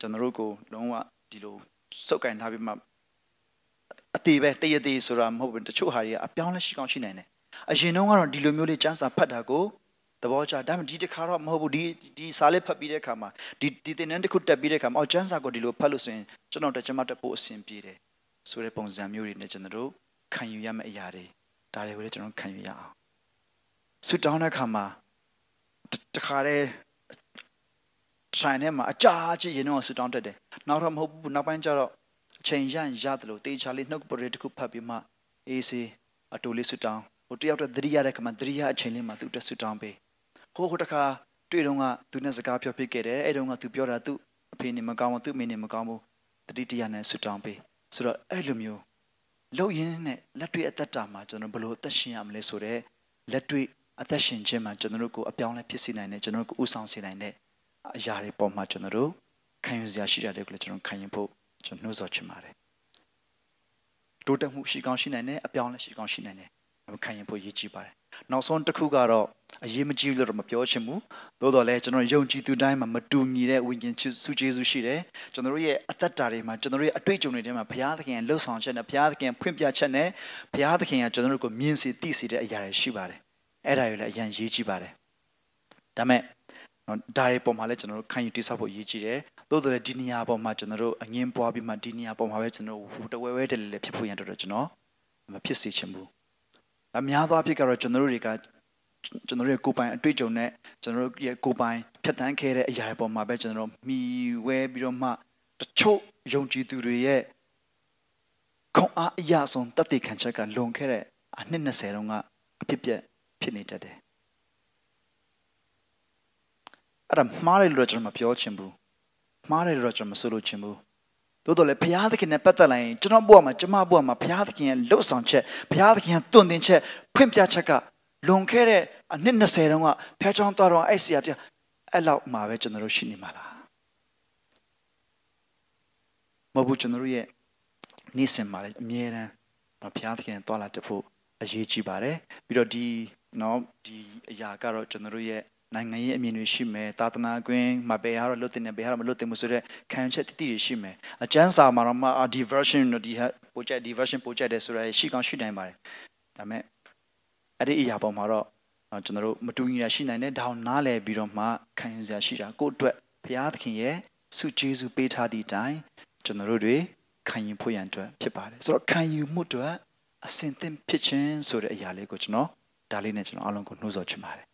ကျွန်တော်တို့ကိုလုံးဝဒီလိုစုပ်ကင်ထားပြီးမှအသေးပဲတရသေးဆိုတာမဟုတ်ဘူးတချို့ဟာတွေကအပြောင်းလဲရှိကောင်းရှိနိုင်တယ်အရင်တော့ကတော့ဒီလိုမျိုးလေးစမ်းစာဖတ်တာကို သဘောကျဒါပေမဲ့ဒီတစ်ခါတော့မဟုတ်ဘူးဒီဒီစာလေးဖတ်ပြီးတဲ့အခါမှာဒီဒီသင်တန်းတစ်ခုတက်ပြီးတဲ့အခါမှာအော်စမ်းစာကိုဒီလိုဖတ်လို့ဆိုရင်ကျွန်တော်တက်ချင်မှတက်ဖို့အဆင်ပြေတယ်ဆိုတဲ့ပုံစံမျိုးတွေနဲ့ကျွန်တော်တို့ခံယူရမယ့်အရာတွေဒါတွေကိုလည်းကျွန်တော်ခံယူရအောင်ဆူတောင်းတဲ့အခါမှာတခါတည်းဆိုင်ထဲမှာအကြာကြီးရင်တော့ဆူတောင်းတက်တယ်နောက်တော့မဟုတ်ဘူးနောက်ပိုင်းကျတော့အချိန်ရရတယ်လို့တေချာလေးနှုတ်ပရိတစ်ခုဖတ်ပြီးမှအေးစေးအတူလေးဆူတောင်းဟိုတယောက်တည်းသတိရတဲ့ခါမှာသတိရအချိန်လေးမှာသူတက်ဆူတောင်းပေး ဟိုဟိုတခါတွေ့တော့ကသူနဲ့စကားပြောဖြစ်ခဲ့တယ်အဲ့တုန်းကသူပြောတာသူအဖေနေမကောင်းဘူးသူ့မိနေမကောင်းဘူးတတိတရားနဲ့ဆူတောင်းပေးဆိုတော့အဲ့လိုမျိုးလှုပ်ရင်းနဲ့လက်တွေ့အသက်တာမှာကျွန်တော်ဘယ်လိုအသက်ရှင်ရမလဲဆိုတော့လက်တွေ့အသက်ရှင်ခြင်းမှာကျွန်တော်တို့ကိုအပြောင်းလဲဖြစ်စေနိုင်တယ်ကျွန်တော်တို့ကိုဥဆောင်စေနိုင်တဲ့အရာတွေပေါ်မှာကျွန်တော်တို့ခံယူစရာရှိတာတွေကိုလည်းကျွန်တော်ခံယူဖို့ကျွန်တော်နှိုးဆော်ချင်ပါတယ်တိုးတက်မှုရှိကောင်းရှိနိုင်တယ်အပြောင်းလဲရှိကောင်းရှိနိုင်တယ်ခံယူဖို့ရည်ကြည်ပါတယ်နောက်ဆုံးတစ်ခုကတော့ အရေးမကြီးလို့တော့မပြောချင်ဘူးသို့တော်လည်းကျွန်တော်ယုံကြည်သူတိုင်းမှာမတူညီတဲ့ဝိညာဉ်စုကျေးဇူးရှိတယ်ကျွန်တော်တို့ရဲ့အသက်တာတွေမှာကျွန်တော်တို့ရဲ့အတွေ့အကြုံတွေထဲမှာဘုရားသခင်ရဲ့လှုပ်ဆောင်ချက်နဲ့ဘုရားသခင်ဖွင့်ပြချက်နဲ့ဘုရားသခင်ကကျွန်တော်တို့ကိုမြင်စေသိစေတဲ့အရာတွေရှိပါတယ်အဲ့ဒါတွေလည်းအရင်ရေးကြည့်ပါတယ်ဒါမဲ့နော်ဒါတွေပေါ်မှာလည်းကျွန်တော်တို့ခံယူတိဆောက်ဖို့ရေးကြည့်တယ်သို့တော်လည်းဒီနေရာပေါ်မှာကျွန်တော်တို့အငင်းပွားပြီးမှဒီနေရာပေါ်မှာပဲကျွန်တော်တို့တဝဲဝဲတလဲလဲဖြစ်ဖို့ရန်တော်တော်ကျွန်တော်မဖြစ်စေချင်ဘူးအများသောအဖြစ်ကတော့ကျွန်တော်တို့တွေက ကျွန်တော်တို့ရဲ့ကိုယ်ပိုင်အတွေ့အကြုံနဲ့ကျွန်တော်တို့ရဲ့ကိုယ်ပိုင်ဖြတ်တန်းခဲ့တဲ့အရာတွေပေါ်မှာပဲကျွန်တော်တို့မှီဝဲပြီးတော့မှတချို့ယုံကြည်သူတွေရဲ့ခွန်အားအရာဆုံးတသက်ခံချက်ကလွန်ခဲ့တဲ့အနှစ်20တုန်းကအဖြစ်ပြက်ဖြစ်နေတတ်တယ်အဲ့ဒါမှားတယ်လို့ကျွန်တော်မပြောချင်ဘူးမှားတယ်လို့ကျွန်တော်မဆိုလို့ချင်ဘူးသို့တော်လည်းဘုရားသခင်နဲ့ပတ်သက်လာရင်ကျွန်တော်ဘဝမှာကျွန်မဘဝမှာဘုရားသခင်ရဲ့လှုပ်ဆောင်ချက်ဘုရားသခင်ရဲ့တွင်တင်ချက်ဖွင့်ပြချက်က လွန်ခဲ့တဲ့အနှစ်20တုန်းကဖျားချောင်းသွားတော့အဲ့ဆရာတရားအဲ့လောက်မှာပဲကျွန်တော်တို့ရှိနေမှာလားမဟုတ်ဘူးကျွန်တော်တို့ရဲ့နေ့စဉ်မှာလည်းအမြဲတမ်းတော့ဘုရားသခင်သွားလာတတ်ဖို့အရေးကြီးပါတယ်ပြီးတော့ဒီနော်ဒီအရာကတော့ကျွန်တော်တို့ရဲ့နိုင်ငံရေးအမြင်တွေရှိမယ်သာသနာကွင်းမှာဘယ်ဟာတော့လွတ်တင်တယ်ဘယ်ဟာတော့မလွတ်တင်ဘူးဆိုတော့ခံချက်တိတိတွေရှိမယ်အကျန်းစာမှာတော့မှဒီ version တို့ဒီဟာ project ဒီ version project တယ်ဆိုတာရှိကောင်းရှိနိုင်ပါတယ်ဒါပေမဲ့ အဲ့ဒီအရာပေါ်မှာတော့နော်ကျွန်တော်တို့မတူညီတာရှိနိုင်တယ်ဒါအောင်နားလည်ပြီးတော့မှခံယူစရာရှိတာကိုယ့်အတွက်ဘုရားသခင်ရဲ့ဆုကျေးဇူးပေးထားသည့်အတိုင်းကျွန်တော်တို့တွေခံယူဖို့ရန်အတွက်ဖြစ်ပါတယ်ဆိုတော့ခံယူမှုအတွက်အစင်သင့်ဖြစ်ခြင်းဆိုတဲ့အရာလေးကိုကျွန်တော်ဒါလေးနဲ့ကျွန်တော်အားလုံးကိုနှိုးဆော်ချင်ပါတယ်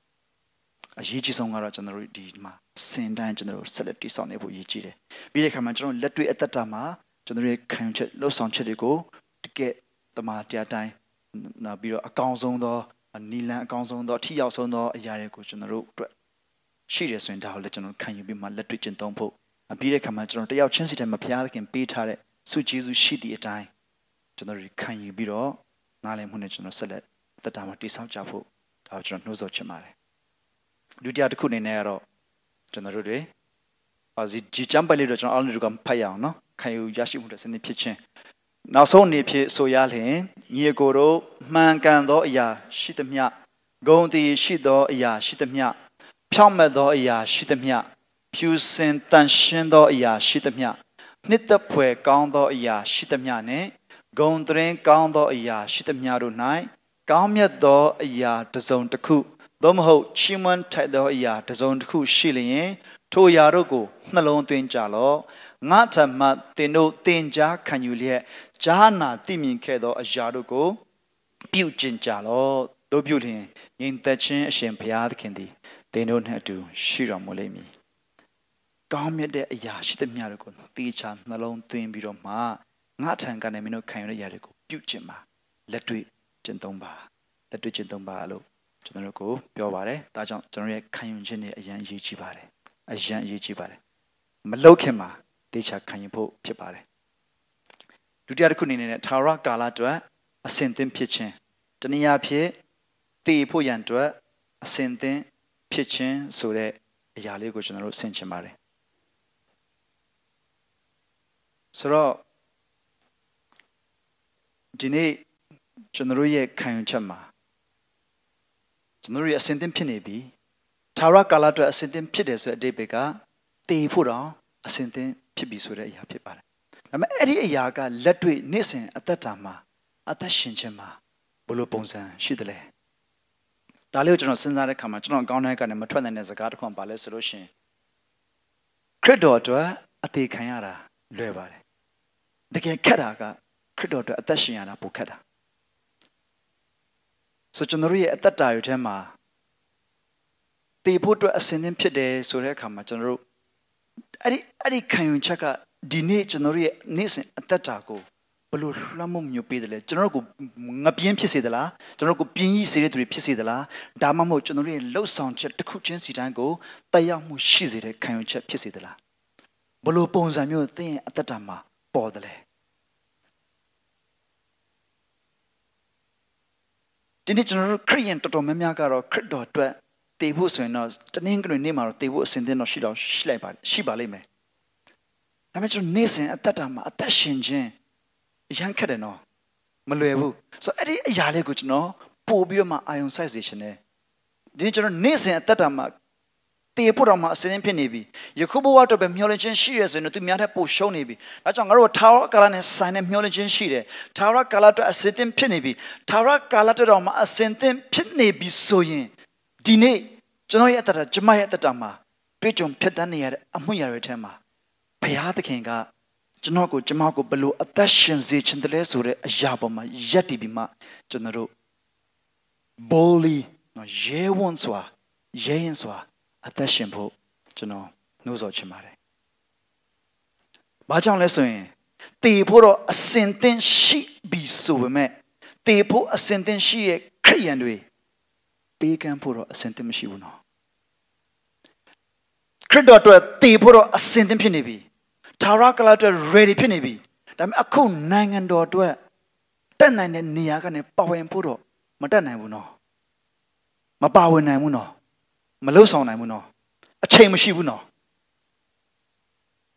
အရေးကြီးဆုံးကတော့ကျွန်တော်တို့ဒီမှာစင်တိုင်းကျွန်တော်တို့ဆက်လက်တည်ဆောက်နေဖို့အရေးကြီးတယ်ပြီးတဲ့အခါမှာကျွန်တော်လက်တွေ့အသက်တာမှာကျွန်တော်တို့ရဲ့ခံယူချက်လှုပ်ဆောင်ချက်တွေကိုတကယ်တမာတရားတိုင်းနောက်ပြီးတော့အကောင်းဆုံးသော နီလန်အကောင်းဆုံးသောအထီရောက်ဆုံးသောအရာတွေကိုကျွန်တော်တို့အတွက်ရှိတယ်ဆိုရင်ဒါကိုလည်းကျွန်တော်ခံယူပြီးမှလက်တွေ့ကျင့်သုံးဖို့ပြီးတဲ့အခါမှာကျွန်တော်တယောက်ချင်းစီတိုင်းမှာဘုရားသခင်ပေးထားတဲ့ဆုကျေးဇူးရှိသည့်အတိုင်းကျွန်တော်တို့ခံယူပြီးတော့နားလည်မှုနဲ့ကျွန်တော်ဆက်လက်တက်တာမှာတည်ဆောက်ကြဖို့ဒါကိုကျွန်တော်နှိုးဆော်ချင်ပါတယ်ဒုတိယတစ်ခုအနေနဲ့ကတော့ကျွန်တော်တို့တွေအာဇီဂျီချမ်ပလေးတော့ကျွန်တော်အားလုံးတို့ကဖတ်ရအောင်နော်ခံယူရရှိမှုတဲ့စနစ်ဖြစ်ခြင်း နောက်ဆုံးအနေဖြင့်ဆိုရလျင်ညီအကိုတို့မှန်ကန်သောအရာရှိသမျှဂုံတည်ရှိသောအရာရှိသမျှဖြောင့်မတ်သောအရာရှိသမျှဖြူစင်တန်ရှင်းသောအရာရှိသမျှနှစ်သက်ဖွယ်ကောင်းသောအရာရှိသမျှနှင့်ဂုံတရင်ကောင်းသောအရာရှိသမျှတို့၌ကောင်းမြတ်သောအရာတစ်စုံတစ်ခုသို့မဟုတ်ချီးမွမ်းထိုက်သောအရာတစ်စုံတစ်ခုရှိလျင်ထိုအရာတို့ကိုနှလုံးသွင်းကြလော့ ငါထမတင်တို့တင်ကြားခံယူလျက်ဂျာနာသိမြင်ခဲ့သောအရာတို့ကို ပြုကျင့်ကြလော့တို့ပြုလျင်ယင်သက်ချင်းအရှင်ဘုရားသခင်သည်တင်တို့နှင့်အတူရှိတော်မူလိမ့်မည်ကောင်းမြတ်တဲ့အရာရှိသမျှတို့ကိုတေချာနှလုံးသွင်းပြီးတော့မှငါထံကနေမင်းတို့ခံရတဲ့ຢာတွေကိုပြုကျင့်ပါလက်တွေ့ကျင့်သုံးပါလက်တွေ့ကျင့်သုံးပါလို့ကျွန်တော်တို့ကိုပြောပါတယ်ဒါကြောင့်ကျွန်တော်ရဲ့ခံယူခြင်းတွေအရန်အရေးကြီးပါတယ်အရန်အရေးကြီးပါတယ်မလောက်ခင်မှာ တေချာခံယူဖို့ဖြစ်ပါတယ်ဒုတိယတစ်ခုအနေနဲ့ထာဝရကာလအတွက်အစင်သင်ဖြစ်ခြင်းတနည်းအားဖြင့်တည်ဖို့ရန်အတွက်အစင်သင်ဖြစ်ခြင်းဆိုတဲ့အရာလေးကိုကျွန်တော်တို့ဆင်ခြင်ပါတယ်ဆိုတော့ဒီနေ့ကျွန်တော်တို့ရဲ့ခံယူချက်မှာကျွန်တော်တို့ရဲ့အစင်သင်ဖြစ်နေပြီထာဝရကာလအတွက်အစင်သင်ဖြစ်တယ်ဆိုတဲ့အတိတ်ကတည်ဖို့တော့အစင်သင် ဖြစ်ပြီဆိုတဲ့အရာဖြစ်ပါတယ်ဒါပေမဲ့အဲ့ဒီအရာကလက်တွေ့နေ့စဉ်အသက်တာမှာအသက်ရှင်ခြင်းမှာဘယ်လိုပုံစံရှိသလဲဒါလေးကိုကျွန်တော်စဉ်းစားတဲ့အခါမှာကျွန်တော်အကောင်းတိုင်းကနေမထွက်နိုင်တဲ့စကားတစ်ခုကပါလဲဆိုလို့ရှိရင်ခရစ်တော်အတွက်အသေးခံရတာလွယ်ပါတယ်တကယ်ခက်တာကခရစ်တော်အတွက်အသက်ရှင်ရတာပိုခက်တာဆိုကျွန်တော်ရဲ့အသက်တာတွေထဲမှာတည်ဖို့အတွက်အစင်သင်းဖြစ်တယ်ဆိုတဲ့အခါမှာကျွန်တော်တို့ အဲ့ဒီအဲ့ဒီခံယူချက်ကဒီနေ့ကျွန်တော်ရဲ့နေ့စဉ်အသက်တာကိုဘလို့လွှမ်းမိုးမျိုးပေးတယ်လဲကျွန်တော်တို့ကိုငပြင်းဖြစ်စေသလားကျွန်တော်တို့ကိုပြင်းကြီးစေတဲ့သူတွေဖြစ်စေသလားဒါမှမဟုတ်ကျွန်တော်တို့ရဲ့လှုပ်ဆောင်ချက်တစ်ခုချင်းစီတိုင်းကိုတက်ရောက်မှုရှိစေတဲ့ခံယူချက်ဖြစ်စေသလားဘလို့ပုံစံမျိုးသင်ရဲ့အသက်တာမှာပေါ်တယ်လဲဒီနေ့ကျွန်တော်တို့ခရိယန်တော်တော်များများကတော့ခရစ်တော်အတွက် တည်ဖို့ဆိုရင်တော့တနင်္ဂနွေနေ့မှာတော့တည်ဖို့အစဉ်သင်းတော့ရှိတော့ရှိလိုက်ပါရှိပါလိမ့်မယ်ဒါပေမဲ့ကျွန်တော်နေ့စဉ်အသက်တာမှာအသက်ရှင်ခြင်းအရန်ခက်တယ်နော်မလွယ်ဘူးဆိုတော့အဲ့ဒီအရာလေးကိုကျွန်တော်ပို့ပြီးတော့မှအာယုံစိုက်စေချင်တယ်ဒီနေ့ကျွန်တော်နေ့စဉ်အသက်တာမှာတည်ဖို့တော့မှအစဉ်သင်းဖြစ်နေပြီယခုဘဝတော့ပဲမျောလင့်ခြင်းရှိရဆိုရင်တော့သူများတဲ့ပို့ရှုံးနေပြီဒါကြောင့်ငါတို့ထာဝရကာလနဲ့ဆိုင်တဲ့မျောလင့်ခြင်းရှိတယ်ထာဝရကာလအတွက်အစဉ်သင်းဖြစ်နေပြီထာဝရကာလအတွက်တော့မှအစဉ်သင်းဖြစ်နေပြီဆိုရင် ဒီနေ့ကျွန်တော်ရဲ့အတ္တကျမရဲ့အတ္တမှာတွေ့ကြုံဖြစ်တတ်နေရတဲ့အမှုရာတွေထဲမှာဘုရားသခင်ကကျွန်တော်ကိုကျမကိုဘလို့အသက်ရှင်စေချင်တယ်လဲဆိုတဲ့အရာပေါ်မှာယက်တည်ပြီးမှကျွန်တော်တို့ boldly နော်ရဲဝံ့စွာရဲရင်စွာအသက်ရှင်ဖို့ကျွန်တော်နှိုးဆော်ချင်ပါတယ်။ဘာကြောင့်လဲဆိုရင်တေဖို့တော့အစင်သင်ရှိပြီဆိုပေမဲ့တေဖို့အစင်သင်ရှိရဲ့ခရိယန်တွေ ပေးကမ်းဖို့တော့အစင်သင်မရှိဘူးနော်ခရစ်တော်အတွက်တည်ဖို့တော့အစင်သင်ဖြစ်နေပြီသာရကလာအတွက် ready ဖြစ်နေပြီဒါပေမဲ့အခုနိုင်ငံတော်အတွက်တက်နိုင်တဲ့နေရာကနေပါဝင်ဖို့တော့မတက်နိုင်ဘူးနော်မပါဝင်နိုင်ဘူးနော်မလှုပ်ဆောင်နိုင်ဘူးနော်အချိန်မရှိဘူးနော်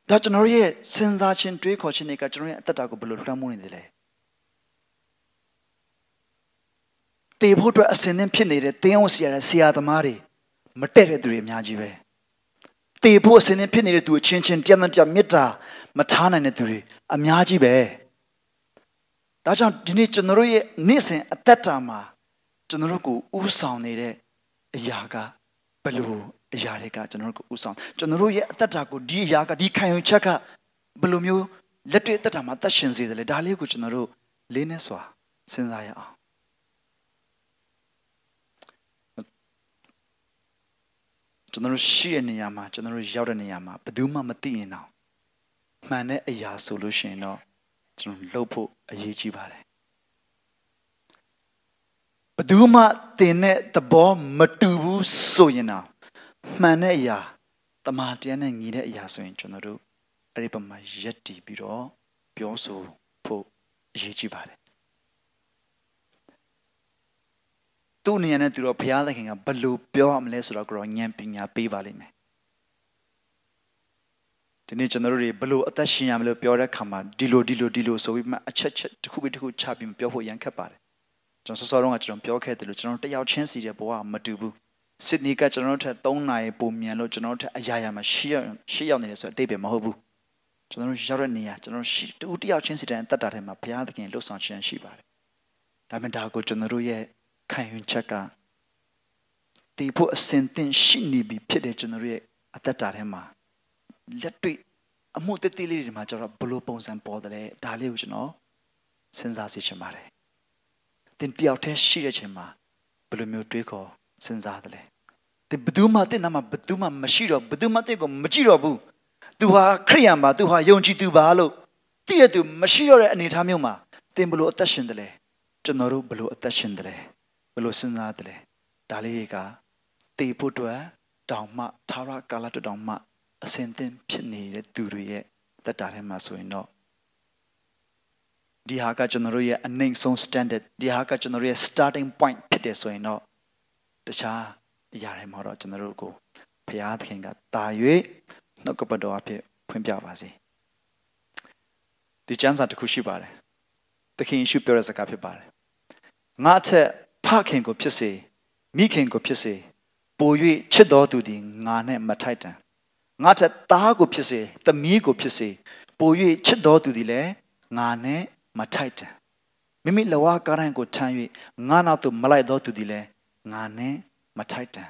ဒါကျွန်တော်ရဲ့စဉ်းစားခြင်းတွေးခေါ်ခြင်းတွေကကျွန်တော်ရဲ့အသက်တာကိုဘယ်လိုလွှမ်းမိုးနေတယ်လဲ တေဖို့အတွက်အစင်သင်ဖြစ်နေတဲ့တင်းအောင်ဆရာတဲ့ဆရာသမားတွေမတက်တဲ့သူတွေအများကြီးပဲတေဖို့အစင်သင်ဖြစ်နေတဲ့သူအချင်းချင်းတယောက်နဲ့တယောက်မေတ္တာမထားနိုင်တဲ့သူတွေအများကြီးပဲဒါကြောင့်ဒီနေ့ကျွန်တော်ရဲ့နေ့စဉ်အသက်တာမှာကျွန်တော်ကိုဥဆောင်နေတဲ့အရာကဘယ်လိုအရာတွေကကျွန်တော်တို့ကိုဥဆောင်ကျွန်တော်တို့ရဲ့အသက်တာကိုဒီအရာကဒီခံယူချက်ကဘယ်လိုမျိုးလက်တွေ့အသက်တာမှာသက်ရှင်စေတယ်လဲဒါလေးကိုကျွန်တော်တို့လေးနဲ့စွာစဉ်းစားရအောင် ကျွန်တော်တို့ရှိတဲ့နေရာမှာကျွန်တော်တို့ရောက်တဲ့နေရာမှာဘယ်သူမှမသိရင်တော့မှန်တဲ့အရာဆိုလို့ရှိရင်တော့ကျွန်တော်လှုပ်ဖို့အရေးကြီးပါတယ်ဘယ်သူမှတင်တဲ့သဘောမတူဘူးဆိုရင်တော့မှန်တဲ့အရာတမာတရားနဲ့ညီတဲ့အရာဆိုရင်ကျွန်တော်တို့အဲ့ဒီဘက်မှာရက်တည်ပြီးတော့ပြောဆိုဖို့အရေးကြီးပါတယ် သူ့နေရာနဲ့သူတော့ဘုရားသခင်ကဘယ်လိုပြောရမလဲဆိုတော့ကိုရောဉာဏ်ပညာပေးပါလိမ့်မယ်ဒီနေ့ကျွန်တော်တို့တွေဘယ်လိုအသက်ရှင်ရမလို့ပြောတဲ့ခါမှာဒီလိုဒီလိုဒီလိုဆိုပြီးမှအချက်ချက်တစ်ခုပြီးတစ်ခုချပြီးပြောဖို့ရန်ခက်ပါတယ်ကျွန်တော်စောစောတုန်းကကျွန်တော်ပြောခဲ့တယ်လို့ကျွန်တော်တယောက်ချင်းစီတဲ့ဘဝမတူဘူးစစ်နီကကျွန်တော်တို့ထက်3နာရီပုံမြန်လို့ကျွန်တော်တို့ထက်အရာရာမှာရှေ့ရောက်ရှေ့ရောက်နေတယ်ဆိုတော့အတိတ်ပဲမဟုတ်ဘူးကျွန်တော်တို့ရောက်တဲ့နေရာကျွန်တော်ရှိတူတယောက်ချင်းစီတဲ့အသက်တာထဲမှာဘုရားသခင်လှုပ်ဆောင်ခြင်းရှိပါတယ်ဒါပေမဲ့ဒါကိုကျွန်တော်တို့ရဲ့ ခံယူချက်ကဒီဖို့အစင်တင်ရှိနေပြီဖြစ်တဲ့ကျွန်တော်တို့ရဲ့အသက်တာထဲမှာလက်တွေ့အမှုတတိလေးတွေမှာကျွန်တော်ဘယ်လိုပုံစံပေါ်တယ်လဲဒါလေးကိုကျွန်တော်စဉ်းစားစီချင်ပါတယ်တင်တယောက်တည်းရှိတဲ့ချိန်မှာဘယ်လိုမျိုးတွေးခေါ်စဉ်းစားတယ်လဲတင်ဘယ်သူမှတင်နာမှာဘယ်သူမှမရှိတော့ဘယ်သူမှတင်ကိုမကြည့်တော့ဘူးသူဟာခရိယန်ပါသူဟာယုံကြည်သူပါလို့သိတဲ့သူမရှိတော့တဲ့အနေအထားမျိုးမှာတင်ဘယ်လိုအသက်ရှင်တယ်လဲကျွန်တော်တို့ဘယ်လိုအသက်ရှင်တယ်လဲ ဘယ်လိုစဉ်းစားတယ်လဲဒါလေးတွေကတေဖို့အတွက်တောင်မှသာရကာလအတွက်တောင်မှအစင်သင်ဖြစ်နေတဲ့သူတွေရဲ့တက်တာထဲမှာဆိုရင်တော့ဒီဟာကကျွန်တော်တို့ရဲ့အနှိမ့်ဆုံး standard ဒီဟာကကျွန်တော်တို့ရဲ့ starting point ဖြစ်တယ်ဆိုရင်တော့တခြားအရာတွေမှာတော့ကျွန်တော်တို့ကိုဘုရားသခင်ကတာ၍နှုတ်ကပတ်တော်အဖြစ်ဖွင့်ပြပါစေဒီကျမ်းစာတစ်ခုရှိပါတယ်သခင်ယေရှုပြောတဲ့စကားဖြစ်ပါတယ်ငါအထက် ဖခင်ကိုဖြစ်စေမိခင်ကိုဖြစ်စေပို၍ချစ်တော်သူသည်ငါနဲ့မထိုက်တန်ငါထက်သားကိုဖြစ်စေသမီးကိုဖြစ်စေပို၍ချစ်တော်သူသည်လည်းငါနဲ့မထိုက်တန်မိမိလဝါကားတိုင်းကိုထမ်း၍ငါနောက်သို့မလိုက်တော်သူသည်လည်းငါနဲ့မထိုက်တန်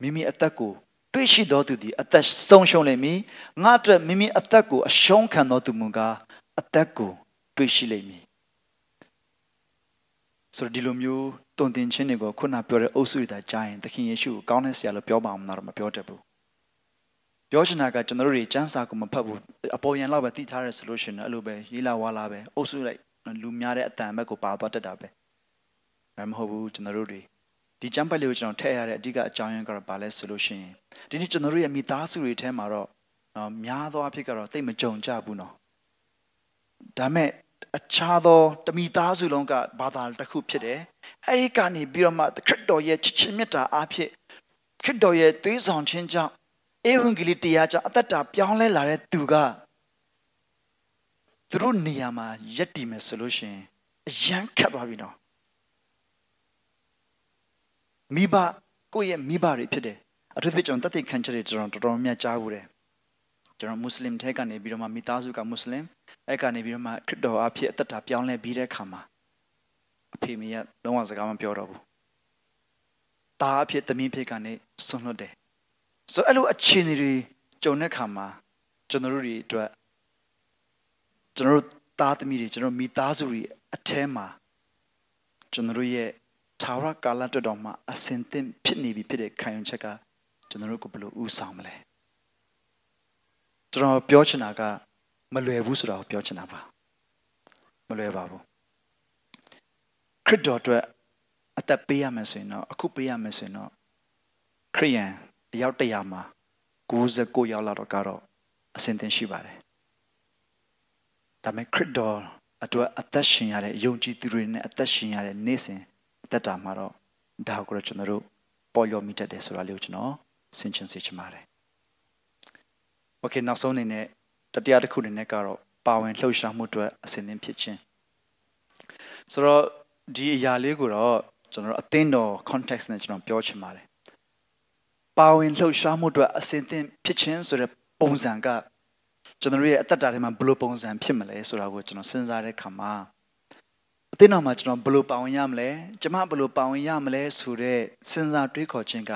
မိမိအသက်ကိုတွေ့ရှိတော်သူသည်အသက်ဆုံးရှုံးလိမ့်မည်ငါအတွက်မိမိအသက်ကိုအရှုံးခံတော်သူမူကားအသက်ကိုတွေ့ရှိလိမ့်မည်ဆိုတော့ဒီလိုမျိုး တုံတင်ခြင်းတွေကိုခုနပြောတဲ့အုပ်စုတွေသာကြားရင်သခင်ယေရှုကိုကောင်းတဲ့ဆရာလို့ပြောပါအောင်တော့မပြောတတ်ဘူးပြောချင်တာကကျွန်တော်တို့တွေစံစာကိုမဖတ်ဘူးအပေါ်ယံလောက်ပဲသိထားရဆိုလို့ရှိရင်အဲ့လိုပဲရေးလာဝါလာပဲအုပ်စုလိုက်လူများတဲ့အတန်ဘက်ကိုပါသွားတတ်တာပဲဒါမဟုတ်ဘူးကျွန်တော်တို့တွေဒီကျမ်းပိုက်လေးကိုကျွန်တော်ထည့်ရတဲ့အဓိကအကြောင်းရင်းကတော့ဘာလဲဆိုလို့ရှိရင်ဒီနေ့ကျွန်တော်တို့ရဲ့မိသားစုတွေထဲမှာတော့နော်များသောအဖြစ်ကတော့တိတ်မကြုံကြဘူးနော်ဒါမဲ့ အခြားသောတမိသားစုလုံးကဘာသာတစ်ခုဖြစ်တယ်အဲ့ဒီကနေပြီးတော့မှခရစ်တော်ရဲ့ချစ်ချင်းမြတ်တာအားဖြင့်ခရစ်တော်ရဲ့သွေးဆောင်ခြင်းကြောင့်ဧဝံဂေလိတရားကြောင့်အသက်တာပြောင်းလဲလာတဲ့သူကသူတို့နေရာမှာယက်တည်မယ်ဆိုလို့ရှိရင်အယံခတ်သွားပြီနော်မိဘကိုယ့်ရဲ့မိဘတွေဖြစ်တယ်အထူးသဖြင့်ကျွန်တော်တသက်ခံချက်တွေကျွန်တော်တော်တော်များများကြားဘူးတယ် ကျွန်တော်မွတ်စလင်ထဲကနေပြီးတော့မှမိသားစုကမွတ်စလင်အဲ့ကနေပြီးတော့မှခရစ်တော်အဖြစ်အသက်တာပြောင်းလဲပြီးတဲ့ခါမှာအဖေမေကလုံးဝစကားမပြောတော့ဘူး။တာအဖြစ်သမီးဖြစ်ကနေဆွန့်လွတ်တယ်။ဆိုအဲ့လိုအခြေအနေတွေကြုံတဲ့ခါမှာကျွန်တော်တို့တွေအတွက်ကျွန်တော်တို့သားသမီးတွေကျွန်တော်မိသားစုတွေအထဲမှာကျွန်တော်တို့ရဲ့သာဝရကာလအတွက်တော်မှာအစင်သင့်ဖြစ်နေပြီဖြစ်တဲ့ခံယူချက်ကကျွန်တော်တို့ကိုဘယ်လိုဥဆောင်မလဲ ကျွန်တော်ပြောချင်တာကမလွယ်ဘူးဆိုတာကိုပြောချင်တာပါမလွယ်ပါဘူးခရစ်တော်အတွက်အသက်ပေးရမယ်ဆိုရင်တော့အခုပေးရမယ်ဆိုရင်တော့ခရိယန်အယောက်တရာမှာ69ယောက်လောက်တော့ကတော့အစင်သင်ရှိပါတယ်ဒါပေမဲ့ခရစ်တော်အတွက်အသက်ရှင်ရတဲ့ယုံကြည်သူတွေနဲ့အသက်ရှင်ရတဲ့နေ့စဉ်တက်တာမှာတော့ဒါကိုတော့ကျွန်တော်တို့ပေါ်လျော်မိတတ်တယ်ဆိုတာလေးကိုကျွန်တော်ဆင်ခြင်စေချင်ပါတယ်။ Okay နောက်ဆုံးအနေနဲ့တတိယတစ်ခုအနေနဲ့ကတော့ပါဝင်လှုပ်ရှားမှုအတွက်အစဉ်သင်းဖြစ်ခြင်းဆိုတော့ဒီအရာလေးကိုတော့ကျွန်တော်အသင်းတော် context နဲ့ကျွန်တော်ပြောချင်ပါတယ်ပါဝင်လှုပ်ရှားမှုအတွက်အစဉ်သင်းဖြစ်ခြင်းဆိုတဲ့ပုံစံကကျွန်တော်ရဲ့အသက်တာထဲမှာဘယ်လိုပုံစံဖြစ်မလဲဆိုတာကိုကျွန်တော်စဉ်းစားတဲ့အခါမှာအသင်းတော်မှာကျွန်တော်ဘယ်လိုပါဝင်ရမလဲကျမဘယ်လိုပါဝင်ရမလဲဆိုတော့စဉ်းစားတွေးခေါ်ခြင်းက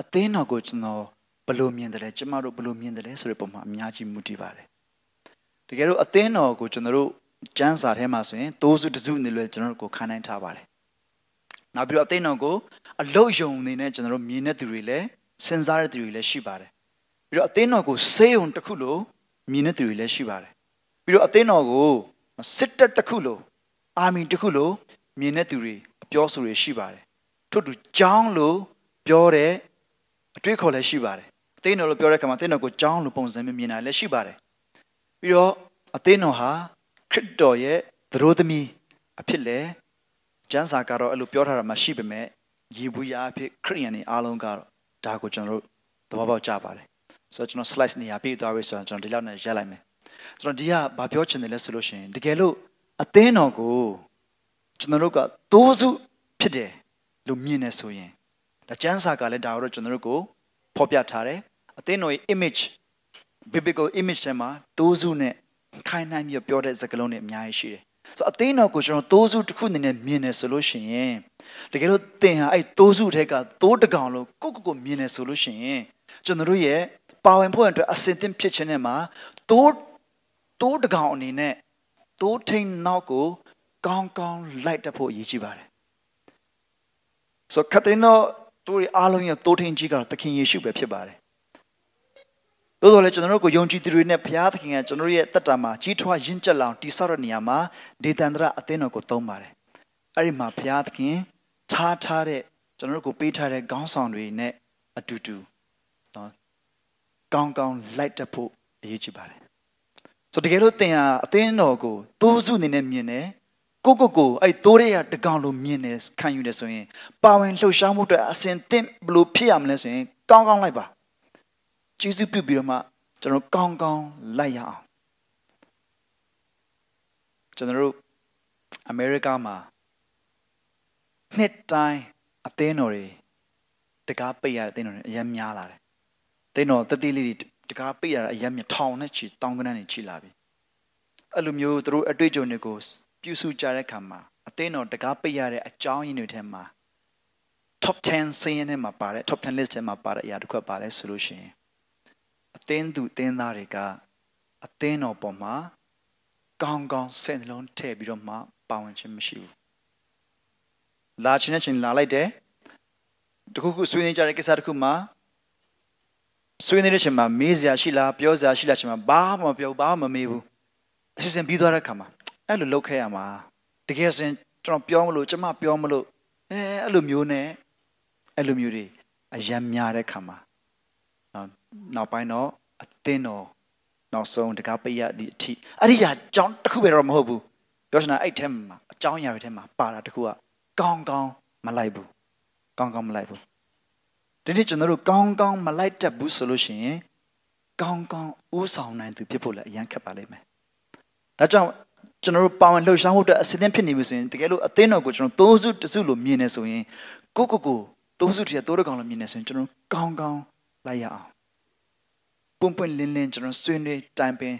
အသင်းတော်ကိုကျွန်တော် ဘယ်လိုမြင်တယ်လဲကျမတို့ဘယ်လိုမြင်တယ်လဲဆိုတဲ့ပုံမှာအများကြီးမူတည်ပါတယ်တကယ်လို့အသင်းတော်ကိုကျွန်တော်တို့ကျမ်းစာထဲမှာဆိုရင်တိုးစုတစုအနေနဲ့ကျွန်တော်တို့ကိုခံနိုင်ထားပါတယ်နောက်ပြီးတော့အသင်းတော်ကိုအလုတ်ယုံအနေနဲ့ကျွန်တော်တို့မြင်တဲ့သူတွေလည်းစဉ်းစားတဲ့သူတွေလည်းရှိပါတယ်ပြီးတော့အသင်းတော်ကိုစေယုံတစ်ခုလို့မြင်တဲ့သူတွေလည်းရှိပါတယ်ပြီးတော့အသင်းတော်ကိုစစ်တပ်တစ်ခုလို့အာမီတစ်ခုလို့မြင်တဲ့သူတွေအပြောဆိုတွေရှိပါတယ်ထို့တူကြောင်းလို့ပြောတဲ့အတွေ့အခေါ်လည်းရှိပါတယ်အ သင်းတော်လို့ပြောတဲ့အခါမှာအသင်းတော်ကိုကြောင်းလို့ပုံစံမျိုးမြင်တာလည်းရှိပါတယ်ပြီးတော့အသင်းတော်ဟာခရစ်တော်ရဲ့သရိုးသမီးအဖြစ်လေကျမ်းစာကတော့အဲ့လိုပြောထားတာမှရှိပေမဲ့ယေဘူးယာအဖြစ်ခရိယန်တွေအားလုံးကတော့ဒါကိုကျွန်တော်တို့သဘောပေါက်ကြပါတယ်ဆိုတော့ကျွန်တော် slice နေရာပြည့်သွားပြီဆိုတော့ကျွန်တော်ဒီလောက်နဲ့ရက်လိုက်မယ်ကျွန်တော်ဒီကဘာပြောချင်တယ်လဲဆိုလို့ရှိရင်တကယ်လို့အသင်းတော်ကိုကျွန်တော်တို့ကသိုးစုဖြစ်တယ်လို့မြင်နေဆိုရင်ဒါကျမ်းစာကလည်းဒါကိုတော့ကျွန်တော်တို့ကိုဖော်ပြထားတယ် အသင်းတော်ရဲ့ image biblical image ထဲမှာသိုးစုနဲ့ခိုင်းနိုင်ပြီးပြောတဲ့စကားလုံးတွေအများကြီးရှိတယ်ဆိုတော့အသင်းတော်ကိုကျွန်တော်သိုးစုတစ်ခုအနေနဲ့မြင်နေဆိုလို့ရှိရင်တကယ်လို့သင်ဟာအဲ့သိုးစုထဲကသိုးတကောင်လို့ကိုကိုကိုမြင်နေဆိုလို့ရှိရင်ကျွန်တော်တို့ရဲ့ပါဝင်ဖို့အတွက်အစင်သင့်ဖြစ်ခြင်းနဲ့မှာသိုးသိုးတကောင်အနေနဲ့သိုးထိန်နောက်ကိုကောင်းကောင်းလိုက်တတ်ဖို့အရေးကြီးပါတယ်ဆိုတော့ခတ်သိန်းတော့သူတွေအားလုံးရဲ့သိုးထိန်ကြီးကတော့သခင်ယေရှုပဲဖြစ်ပါတယ် သို့တော်လည်းကျွန်တော်တို့ကိုယုံကြည်သူတွေနဲ့ဘုရားသခင်ကကျွန်တော်တို့ရဲ့တက်တာမှာကြီးထွားရင့်ကျက်လောင်တိဆောက်တဲ့နေရာမှာဒေသန္တရအသင်းတော်ကိုသုံးပါတယ်အဲ့ဒီမှာဘုရားသခင်ထားထားတဲ့ကျွန်တော်တို့ကိုပေးထားတဲ့ခေါင်းဆောင်တွေနဲ့အတူတူနော်ကောင်းကောင်းလိုက်တတ်ဖို့အရေးကြီးပါတယ်ဆိုတကယ်လို့သင်ဟာအသင်းတော်ကိုသိုးစုအနေနဲ့မြင်တယ်ကိုကိုကိုအဲ့သိုးရရတကောင်လို့မြင်တယ်ခံယူတယ်ဆိုရင်ပါဝင်လှုပ်ရှားမှုအတွက်အစဉ်သင့်ဘယ်လိုဖြစ်ရမလဲဆိုရင်ကောင်းကောင်းလိုက်ပါ ကျေးဇူးပြုပြီးတော့မှကျွန်တော်ကောင်းကောင်းလိုက်ရအောင်ကျွန်တော်တို့အမေရိကမှာနှစ်တိုင်းအသင်းတော်တွေတကားပိတ်ရတဲ့အသင်းတော်တွေအများများလာတယ်။သင်းတော်တတိလေးတွေတကားပိတ်ရတာအများများထောင်နဲ့ချီတောင်းကနန်းတွေချီလာပြီ။အဲ့လိုမျိုးသူတို့အတွေ့အကြုံတွေကိုပြုစုကြတဲ့အခါမှာအသင်းတော်တကားပိတ်ရတဲ့အကြောင်းရင်းတွေထဲမှာ top 10စာရင်းထဲမှာပါတဲ့ top 10 list ထဲမှာပါတဲ့အရာတစ်ခုပါလဲဆိုလို့ရှိရင် အသင်းသူအသင်းသားတွေကအသင်းတော်ပေါ်မှာကောင်းကောင်းစိတ်နှလုံးထည့်ပြီးတော့မှပါဝင်ခြင်းမရှိဘူးလာချင်းနဲ့ချင်းလာလိုက်တယ်တခုခုဆွေးနွေးကြတဲ့ကိစ္စတခုမှာဆွေးနွေးတဲ့ချိန်မှာမေးစရာရှိလားပြောစရာရှိလားချိန်မှာဘာမှမပြောဘာမှမမေးဘူးအစီအစဉ်ပြီးသွားတဲ့ခါမှာအဲ့လိုလုပ်ခဲ့ရမှာတကယ်စင်ကျွန်တော်ပြောမလို့ကျမပြောမလို့အဲအဲ့လိုမျိုးနဲ့အဲ့လိုမျိုးတွေအယံများတဲ့ခါမှာ နောက်နောက်ပိုင်းတော့အသင်းတော်နောက်ဆုံးတကားပိတ်ရသည့်အထိအဲ့ဒီဟာကြောင်းတစ်ခုပဲတော့မဟုတ်ဘူးပြောချင်တာအဲ့ထဲမှာအကြောင်းအရာတွေထဲမှာပါတာတစ်ခုကကောင်းကောင်းမလိုက်ဘူးကောင်းကောင်းမလိုက်ဘူးဒီနေ့ကျွန်တော်တို့ကောင်းကောင်းမလိုက်တတ်ဘူးဆိုလို့ရှိရင်ကောင်းကောင်းဥဆောင်နိုင်သူဖြစ်ဖို့လည်းအရန်ခက်ပါလိမ့်မယ်ဒါကြောင့်ကျွန်တော်တို့ပါဝင်လှုပ်ရှားမှုအတွက်အစစ်အသင့်ဖြစ်နေပြီဆိုရင်တကယ်လို့အသင်းတော်ကိုကျွန်တော်သုံးစုတစုလို့မြင်နေဆိုရင်ကိုကိုကိုသုံးစုတည်းတိုးရကောင်လို့မြင်နေဆိုရင်ကျွန်တော်ကောင်းကောင်း လိုက်ရအောင်ပွန့်ပွန့်လင်းလင်းကျွန်တော်ဆွေးနွေးတိုင်ပင်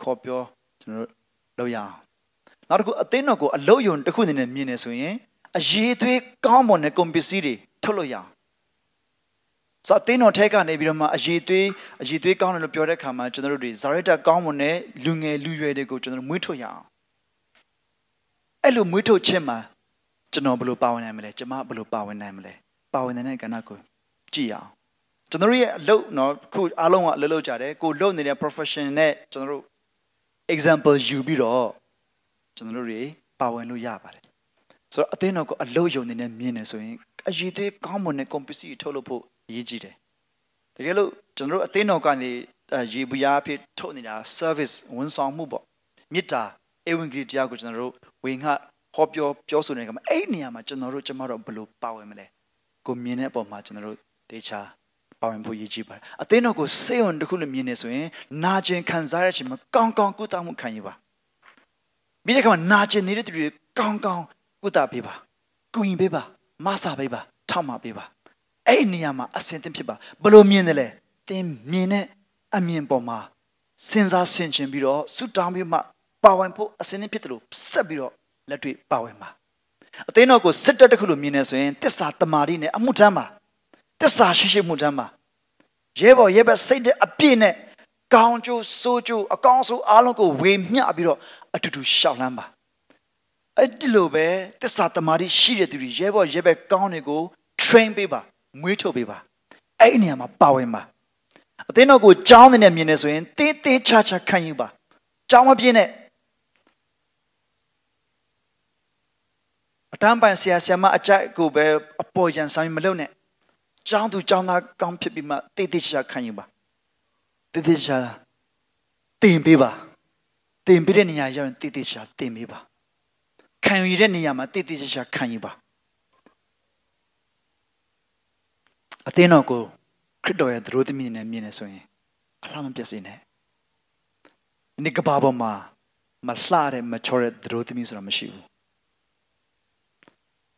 ခေါ်ပြောကျွန်တော်လုပ်ရအောင်နောက်တစ်ခုအသင်းတော်ကိုအလုတ်ယုံတစ်ခုအနေနဲ့မြင်နေဆိုရင်အရေးသွေးကောင်းမွန်တဲ့ကွန်ပစ္စည်းတွေထုတ်လို့ရအောင်ဆိုအသင်းတော်ထဲကနေပြီးတော့မှအရေးသွေးအရေးသွေးကောင်းတယ်လို့ပြောတဲ့အခါမှာကျွန်တော်တို့တွေဇာရတာကောင်းမွန်တဲ့လူငယ်လူရွယ်တွေကိုကျွန်တော်တို့မွေးထုတ်ရအောင်အဲ့လိုမွေးထုတ်ခြင်းမှာကျွန်တော်ဘယ်လိုပါဝင်နိုင်မလဲကျွန်မဘယ်လိုပါဝင်နိုင်မလဲပါဝင်နိုင်တဲ့ကဏ္ဍကိုကြည့်ရအောင် ကျွန်တော်ရဲ့အလုပ်နော်ခုအားလုံးကအလုပ်လုပ်ကြတယ်ကိုလုပ်နေတဲ့ profession နဲ့ကျွန်တော်တို့ example ယူပြီးတော့ကျွန်တော်တို့တွေပါဝင်လို့ရပါတယ်ဆိုတော့အသင်းတော်ကိုအလုပ်ယုံနေနဲ့မြင်နေဆိုရင်အရေးသေးကောင်းမွန်တဲ့ competency ထုတ်လို့ဖို့အရေးကြီးတယ်တကယ်လို့ကျွန်တော်တို့အသင်းတော်ကနေရေဘူးရအဖြစ်ထုတ်နေတာ service ဝန်ဆောင်မှုပေါ့မေတ္တာဧဝံဂေလိတရားကိုကျွန်တော်တို့ဝင်ငှဟောပြောပြောဆိုနေကြမှာအဲ့ဒီနေရာမှာကျွန်တော်တို့ကျမတို့ဘယ်လိုပါဝင်မလဲကိုမြင်တဲ့အပေါ်မှာကျွန်တော်တို့တေချာ ပါဝင်ဖို့ရည်ကြည်ပါတယ်အသင်းတော်ကိုစေုံတစ်ခုလိုမြင်နေဆိုရင်နာကျင်ခံစားရတဲ့အချိန်မှာကောင်းကောင်းကုသမှုခံယူပါမိတဲ့ခါမှာနာကျင်နေတဲ့သူတွေကောင်းကောင်းကုသပေးပါကူရင်ပေးပါမဆာပေးပါထောက်မပေးပါအဲ့ဒီနေရာမှာအစင်သင်ဖြစ်ပါဘယ်လိုမြင်တယ်လဲတင်မြင်တဲ့အမြင်ပေါ်မှာစဉ်းစားဆင်ခြင်ပြီးတော့ဆုတောင်းပြီးမှပါဝင်ဖို့အစင်သင်ဖြစ်တယ်လို့ဆက်ပြီးတော့လက်တွေ့ပါဝင်ပါအသင်းတော်ကိုစစ်တပ်တစ်ခုလိုမြင်နေဆိုရင်တစ္ဆာတမာတိနဲ့အမှုထမ်းပါ တစ္ဆာရှိရှိမှုထမ်းပါရဲဘော်ရဲဘက်စိတ်တဲ့အပြည့်နဲ့ကောင်းကျိုးဆိုးကျိုးအကောင်းဆုံးအားလုံးကိုဝေမျှပြီးတော့အတူတူရှောက်လန်းပါအဲ့ဒီလိုပဲတစ္ဆာတမာတိရှိတဲ့သူတွေရဲဘော်ရဲဘက်ကောင်းတွေကို train ပေးပါမွေးထုတ်ပေးပါအဲ့ဒီနေရာမှာပါဝင်ပါအသင်းတော်ကိုကြောင်းတဲ့မြင်နေဆိုရင်တေးသေးချာချာခံယူပါကြောင်းမပြင်းနဲ့အတန်းပန်ဆရာဆရာမအကြိုက်ကိုပဲအပေါ်ရန်ဆိုင်မလုပ်နဲ့ ကြောင်းသူကြောင်းသားကောင်းဖြစ်ပြီးမှတေးသေးချာချာခံယူပါတေးသေးချာချာတင်ပေးပါတင်ပေးတဲ့နေရာရောက်ရင်တေးသေးချာတင်ပေးပါခံယူတဲ့နေရာမှာတေးသေးချာချာခံယူပါအသင်းတော်ကိုခရစ်တော်ရဲ့သရိုးသမီးနဲ့မြင်နေဆိုရင်အလှမပြတ်စေနဲ့ဒီနေ့ကဘာပေါ်မှာမလှတဲ့မချောတဲ့သရိုးသမီးဆိုတာမရှိဘူး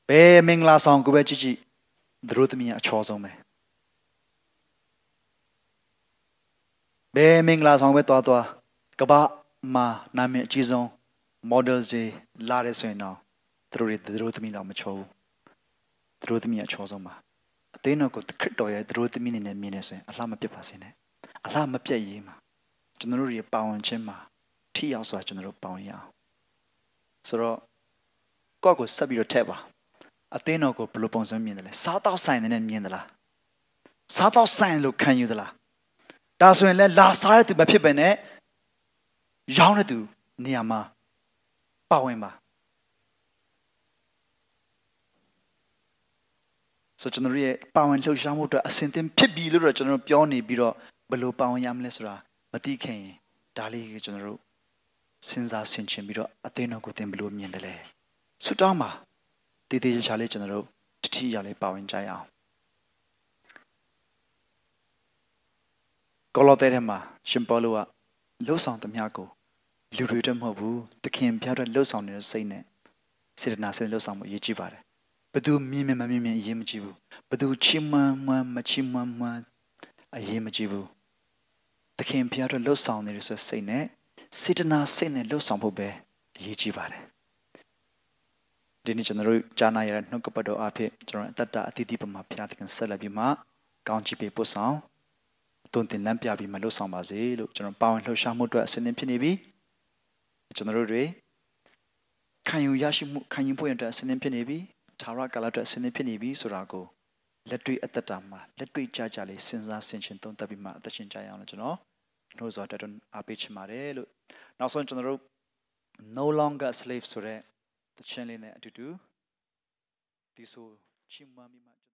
ဘယ်မင်္ဂလာဆောင်ကိုပဲကြည့်ကြည့် သရိုးသမီးကအချောဆုံးပဲဘယ်မင်္ဂလာဆောင်ပဲတွားတွားကဘာမှာနာမည်အကြီးဆုံး models တွေလာတဲ့ဆိုရင်တော့သူတို့တွေသရိုးသမီးတော့မချောဘူးသရိုးသမီးကအချောဆုံးပါအသင်းတော်ကိုခရစ်တော်ရဲ့သရိုးသမီးနေနဲ့မြင်နေဆိုရင်အလှမပြတ်ပါစေနဲ့အလှမပြတ်ရေးမှာကျွန်တော်တို့ရဲ့ပါဝင်ခြင်းမှာထိရောက်စွာကျွန်တော်တို့ပါဝင်ရအောင်ဆိုတော့ကိုယ့်ကိုဆက်ပြီးတော့ထည့်ပါ အသင်းတော်ကိုဘယ်လိုပုံစံမြင်တယ်လဲစားတော့ဆိုင်တယ်နဲ့မြင်သလားစားတော့ဆိုင်လို့ခံယူသလားဒါဆိုရင်လည်းလာစားတဲ့သူမဖြစ်ပဲနဲ့ရောင်းတဲ့သူနေရာမှာပါဝင်ပါဆိုကျွန်တော်တို့ရဲ့ပါဝင်လှုပ်ရှားမှုအတွက်အစဉ်သင်ဖြစ်ပြီလို့တော့ကျွန်တော်တို့ပြောနေပြီးတော့ဘယ်လိုပါဝင်ရမလဲဆိုတာမသိခင်ရင်ဒါလေးကိုကျွန်တော်တို့စဉ်းစားဆင်ခြင်ပြီးတော့အသင်းတော်ကိုသင်ဘယ်လိုမြင်တယ်လဲဆုတောင်းပါ တည်တည်ချာချာလေးကျွန်တော်တို့တတိယလေးပါဝင်ကြရအောင်ကောလောသဲထဲမှာရှင်ပေါလုကလှုပ်ဆောင်သမျှကိုလူတွေတည်းမဟုတ်ဘူးသခင်ဖျားတဲ့လှုပ်ဆောင်နေတဲ့စိတ်နဲ့စေတနာစိတ်လှုပ်ဆောင်မှုအရေးကြီးပါတယ်ဘသူမြင်မြင်မမြင်မြင်အရေးမကြီးဘူးဘသူချီးမွမ်းမွမ်းမချီးမွမ်းမွမ်းအရေးမကြီးဘူးသခင်ဖျားတဲ့လှုပ်ဆောင်နေတဲ့ဆိုစိတ်နဲ့စေတနာစိတ်နဲ့လှုပ်ဆောင်ဖို့ပဲအရေးကြီးပါတယ် ဒီနေ့ကျွန်တော်တို့ကြားနာရတဲ့နှုတ်ကပတ်တော်အဖြစ်ကျွန်တော်အသက်တာအသီးသီးပမာဖျားသခင်ဆက်လက်ပြီးမှကောင်းချီးပေးပို့ဆောင်တွင်တင်လမ်းပြပြီးမှလှုပ်ဆောင်ပါစေလို့ကျွန်တော်ပါဝင်လှုပ်ရှားမှုအတွက်အစဉ်သင့်ဖြစ်နေပြီကျွန်တော်တို့တွေခံယူရရှိမှုခံယူဖို့ရတဲ့အစဉ်သင့်ဖြစ်နေပြီသာရကာလအတွက်အစဉ်သင့်ဖြစ်နေပြီဆိုတာကိုလက်တွေ့အသက်တာမှာလက်တွေ့ကြကြလေးစဉ်းစားဆင်ခြင်သုံးသပ်ပြီးမှအသက်ရှင်ကြရအောင်လို့ကျွန်တော်နှိုးဆော်တက်တွန်းအားပေးချင်ပါတယ်လို့နောက်ဆုံးကျွန်တော်တို့ no longer slave ဆိုတဲ့ သချင်းလေးနဲ့အတူတူဒီဆိုချီးမွမ်းပြီးမှ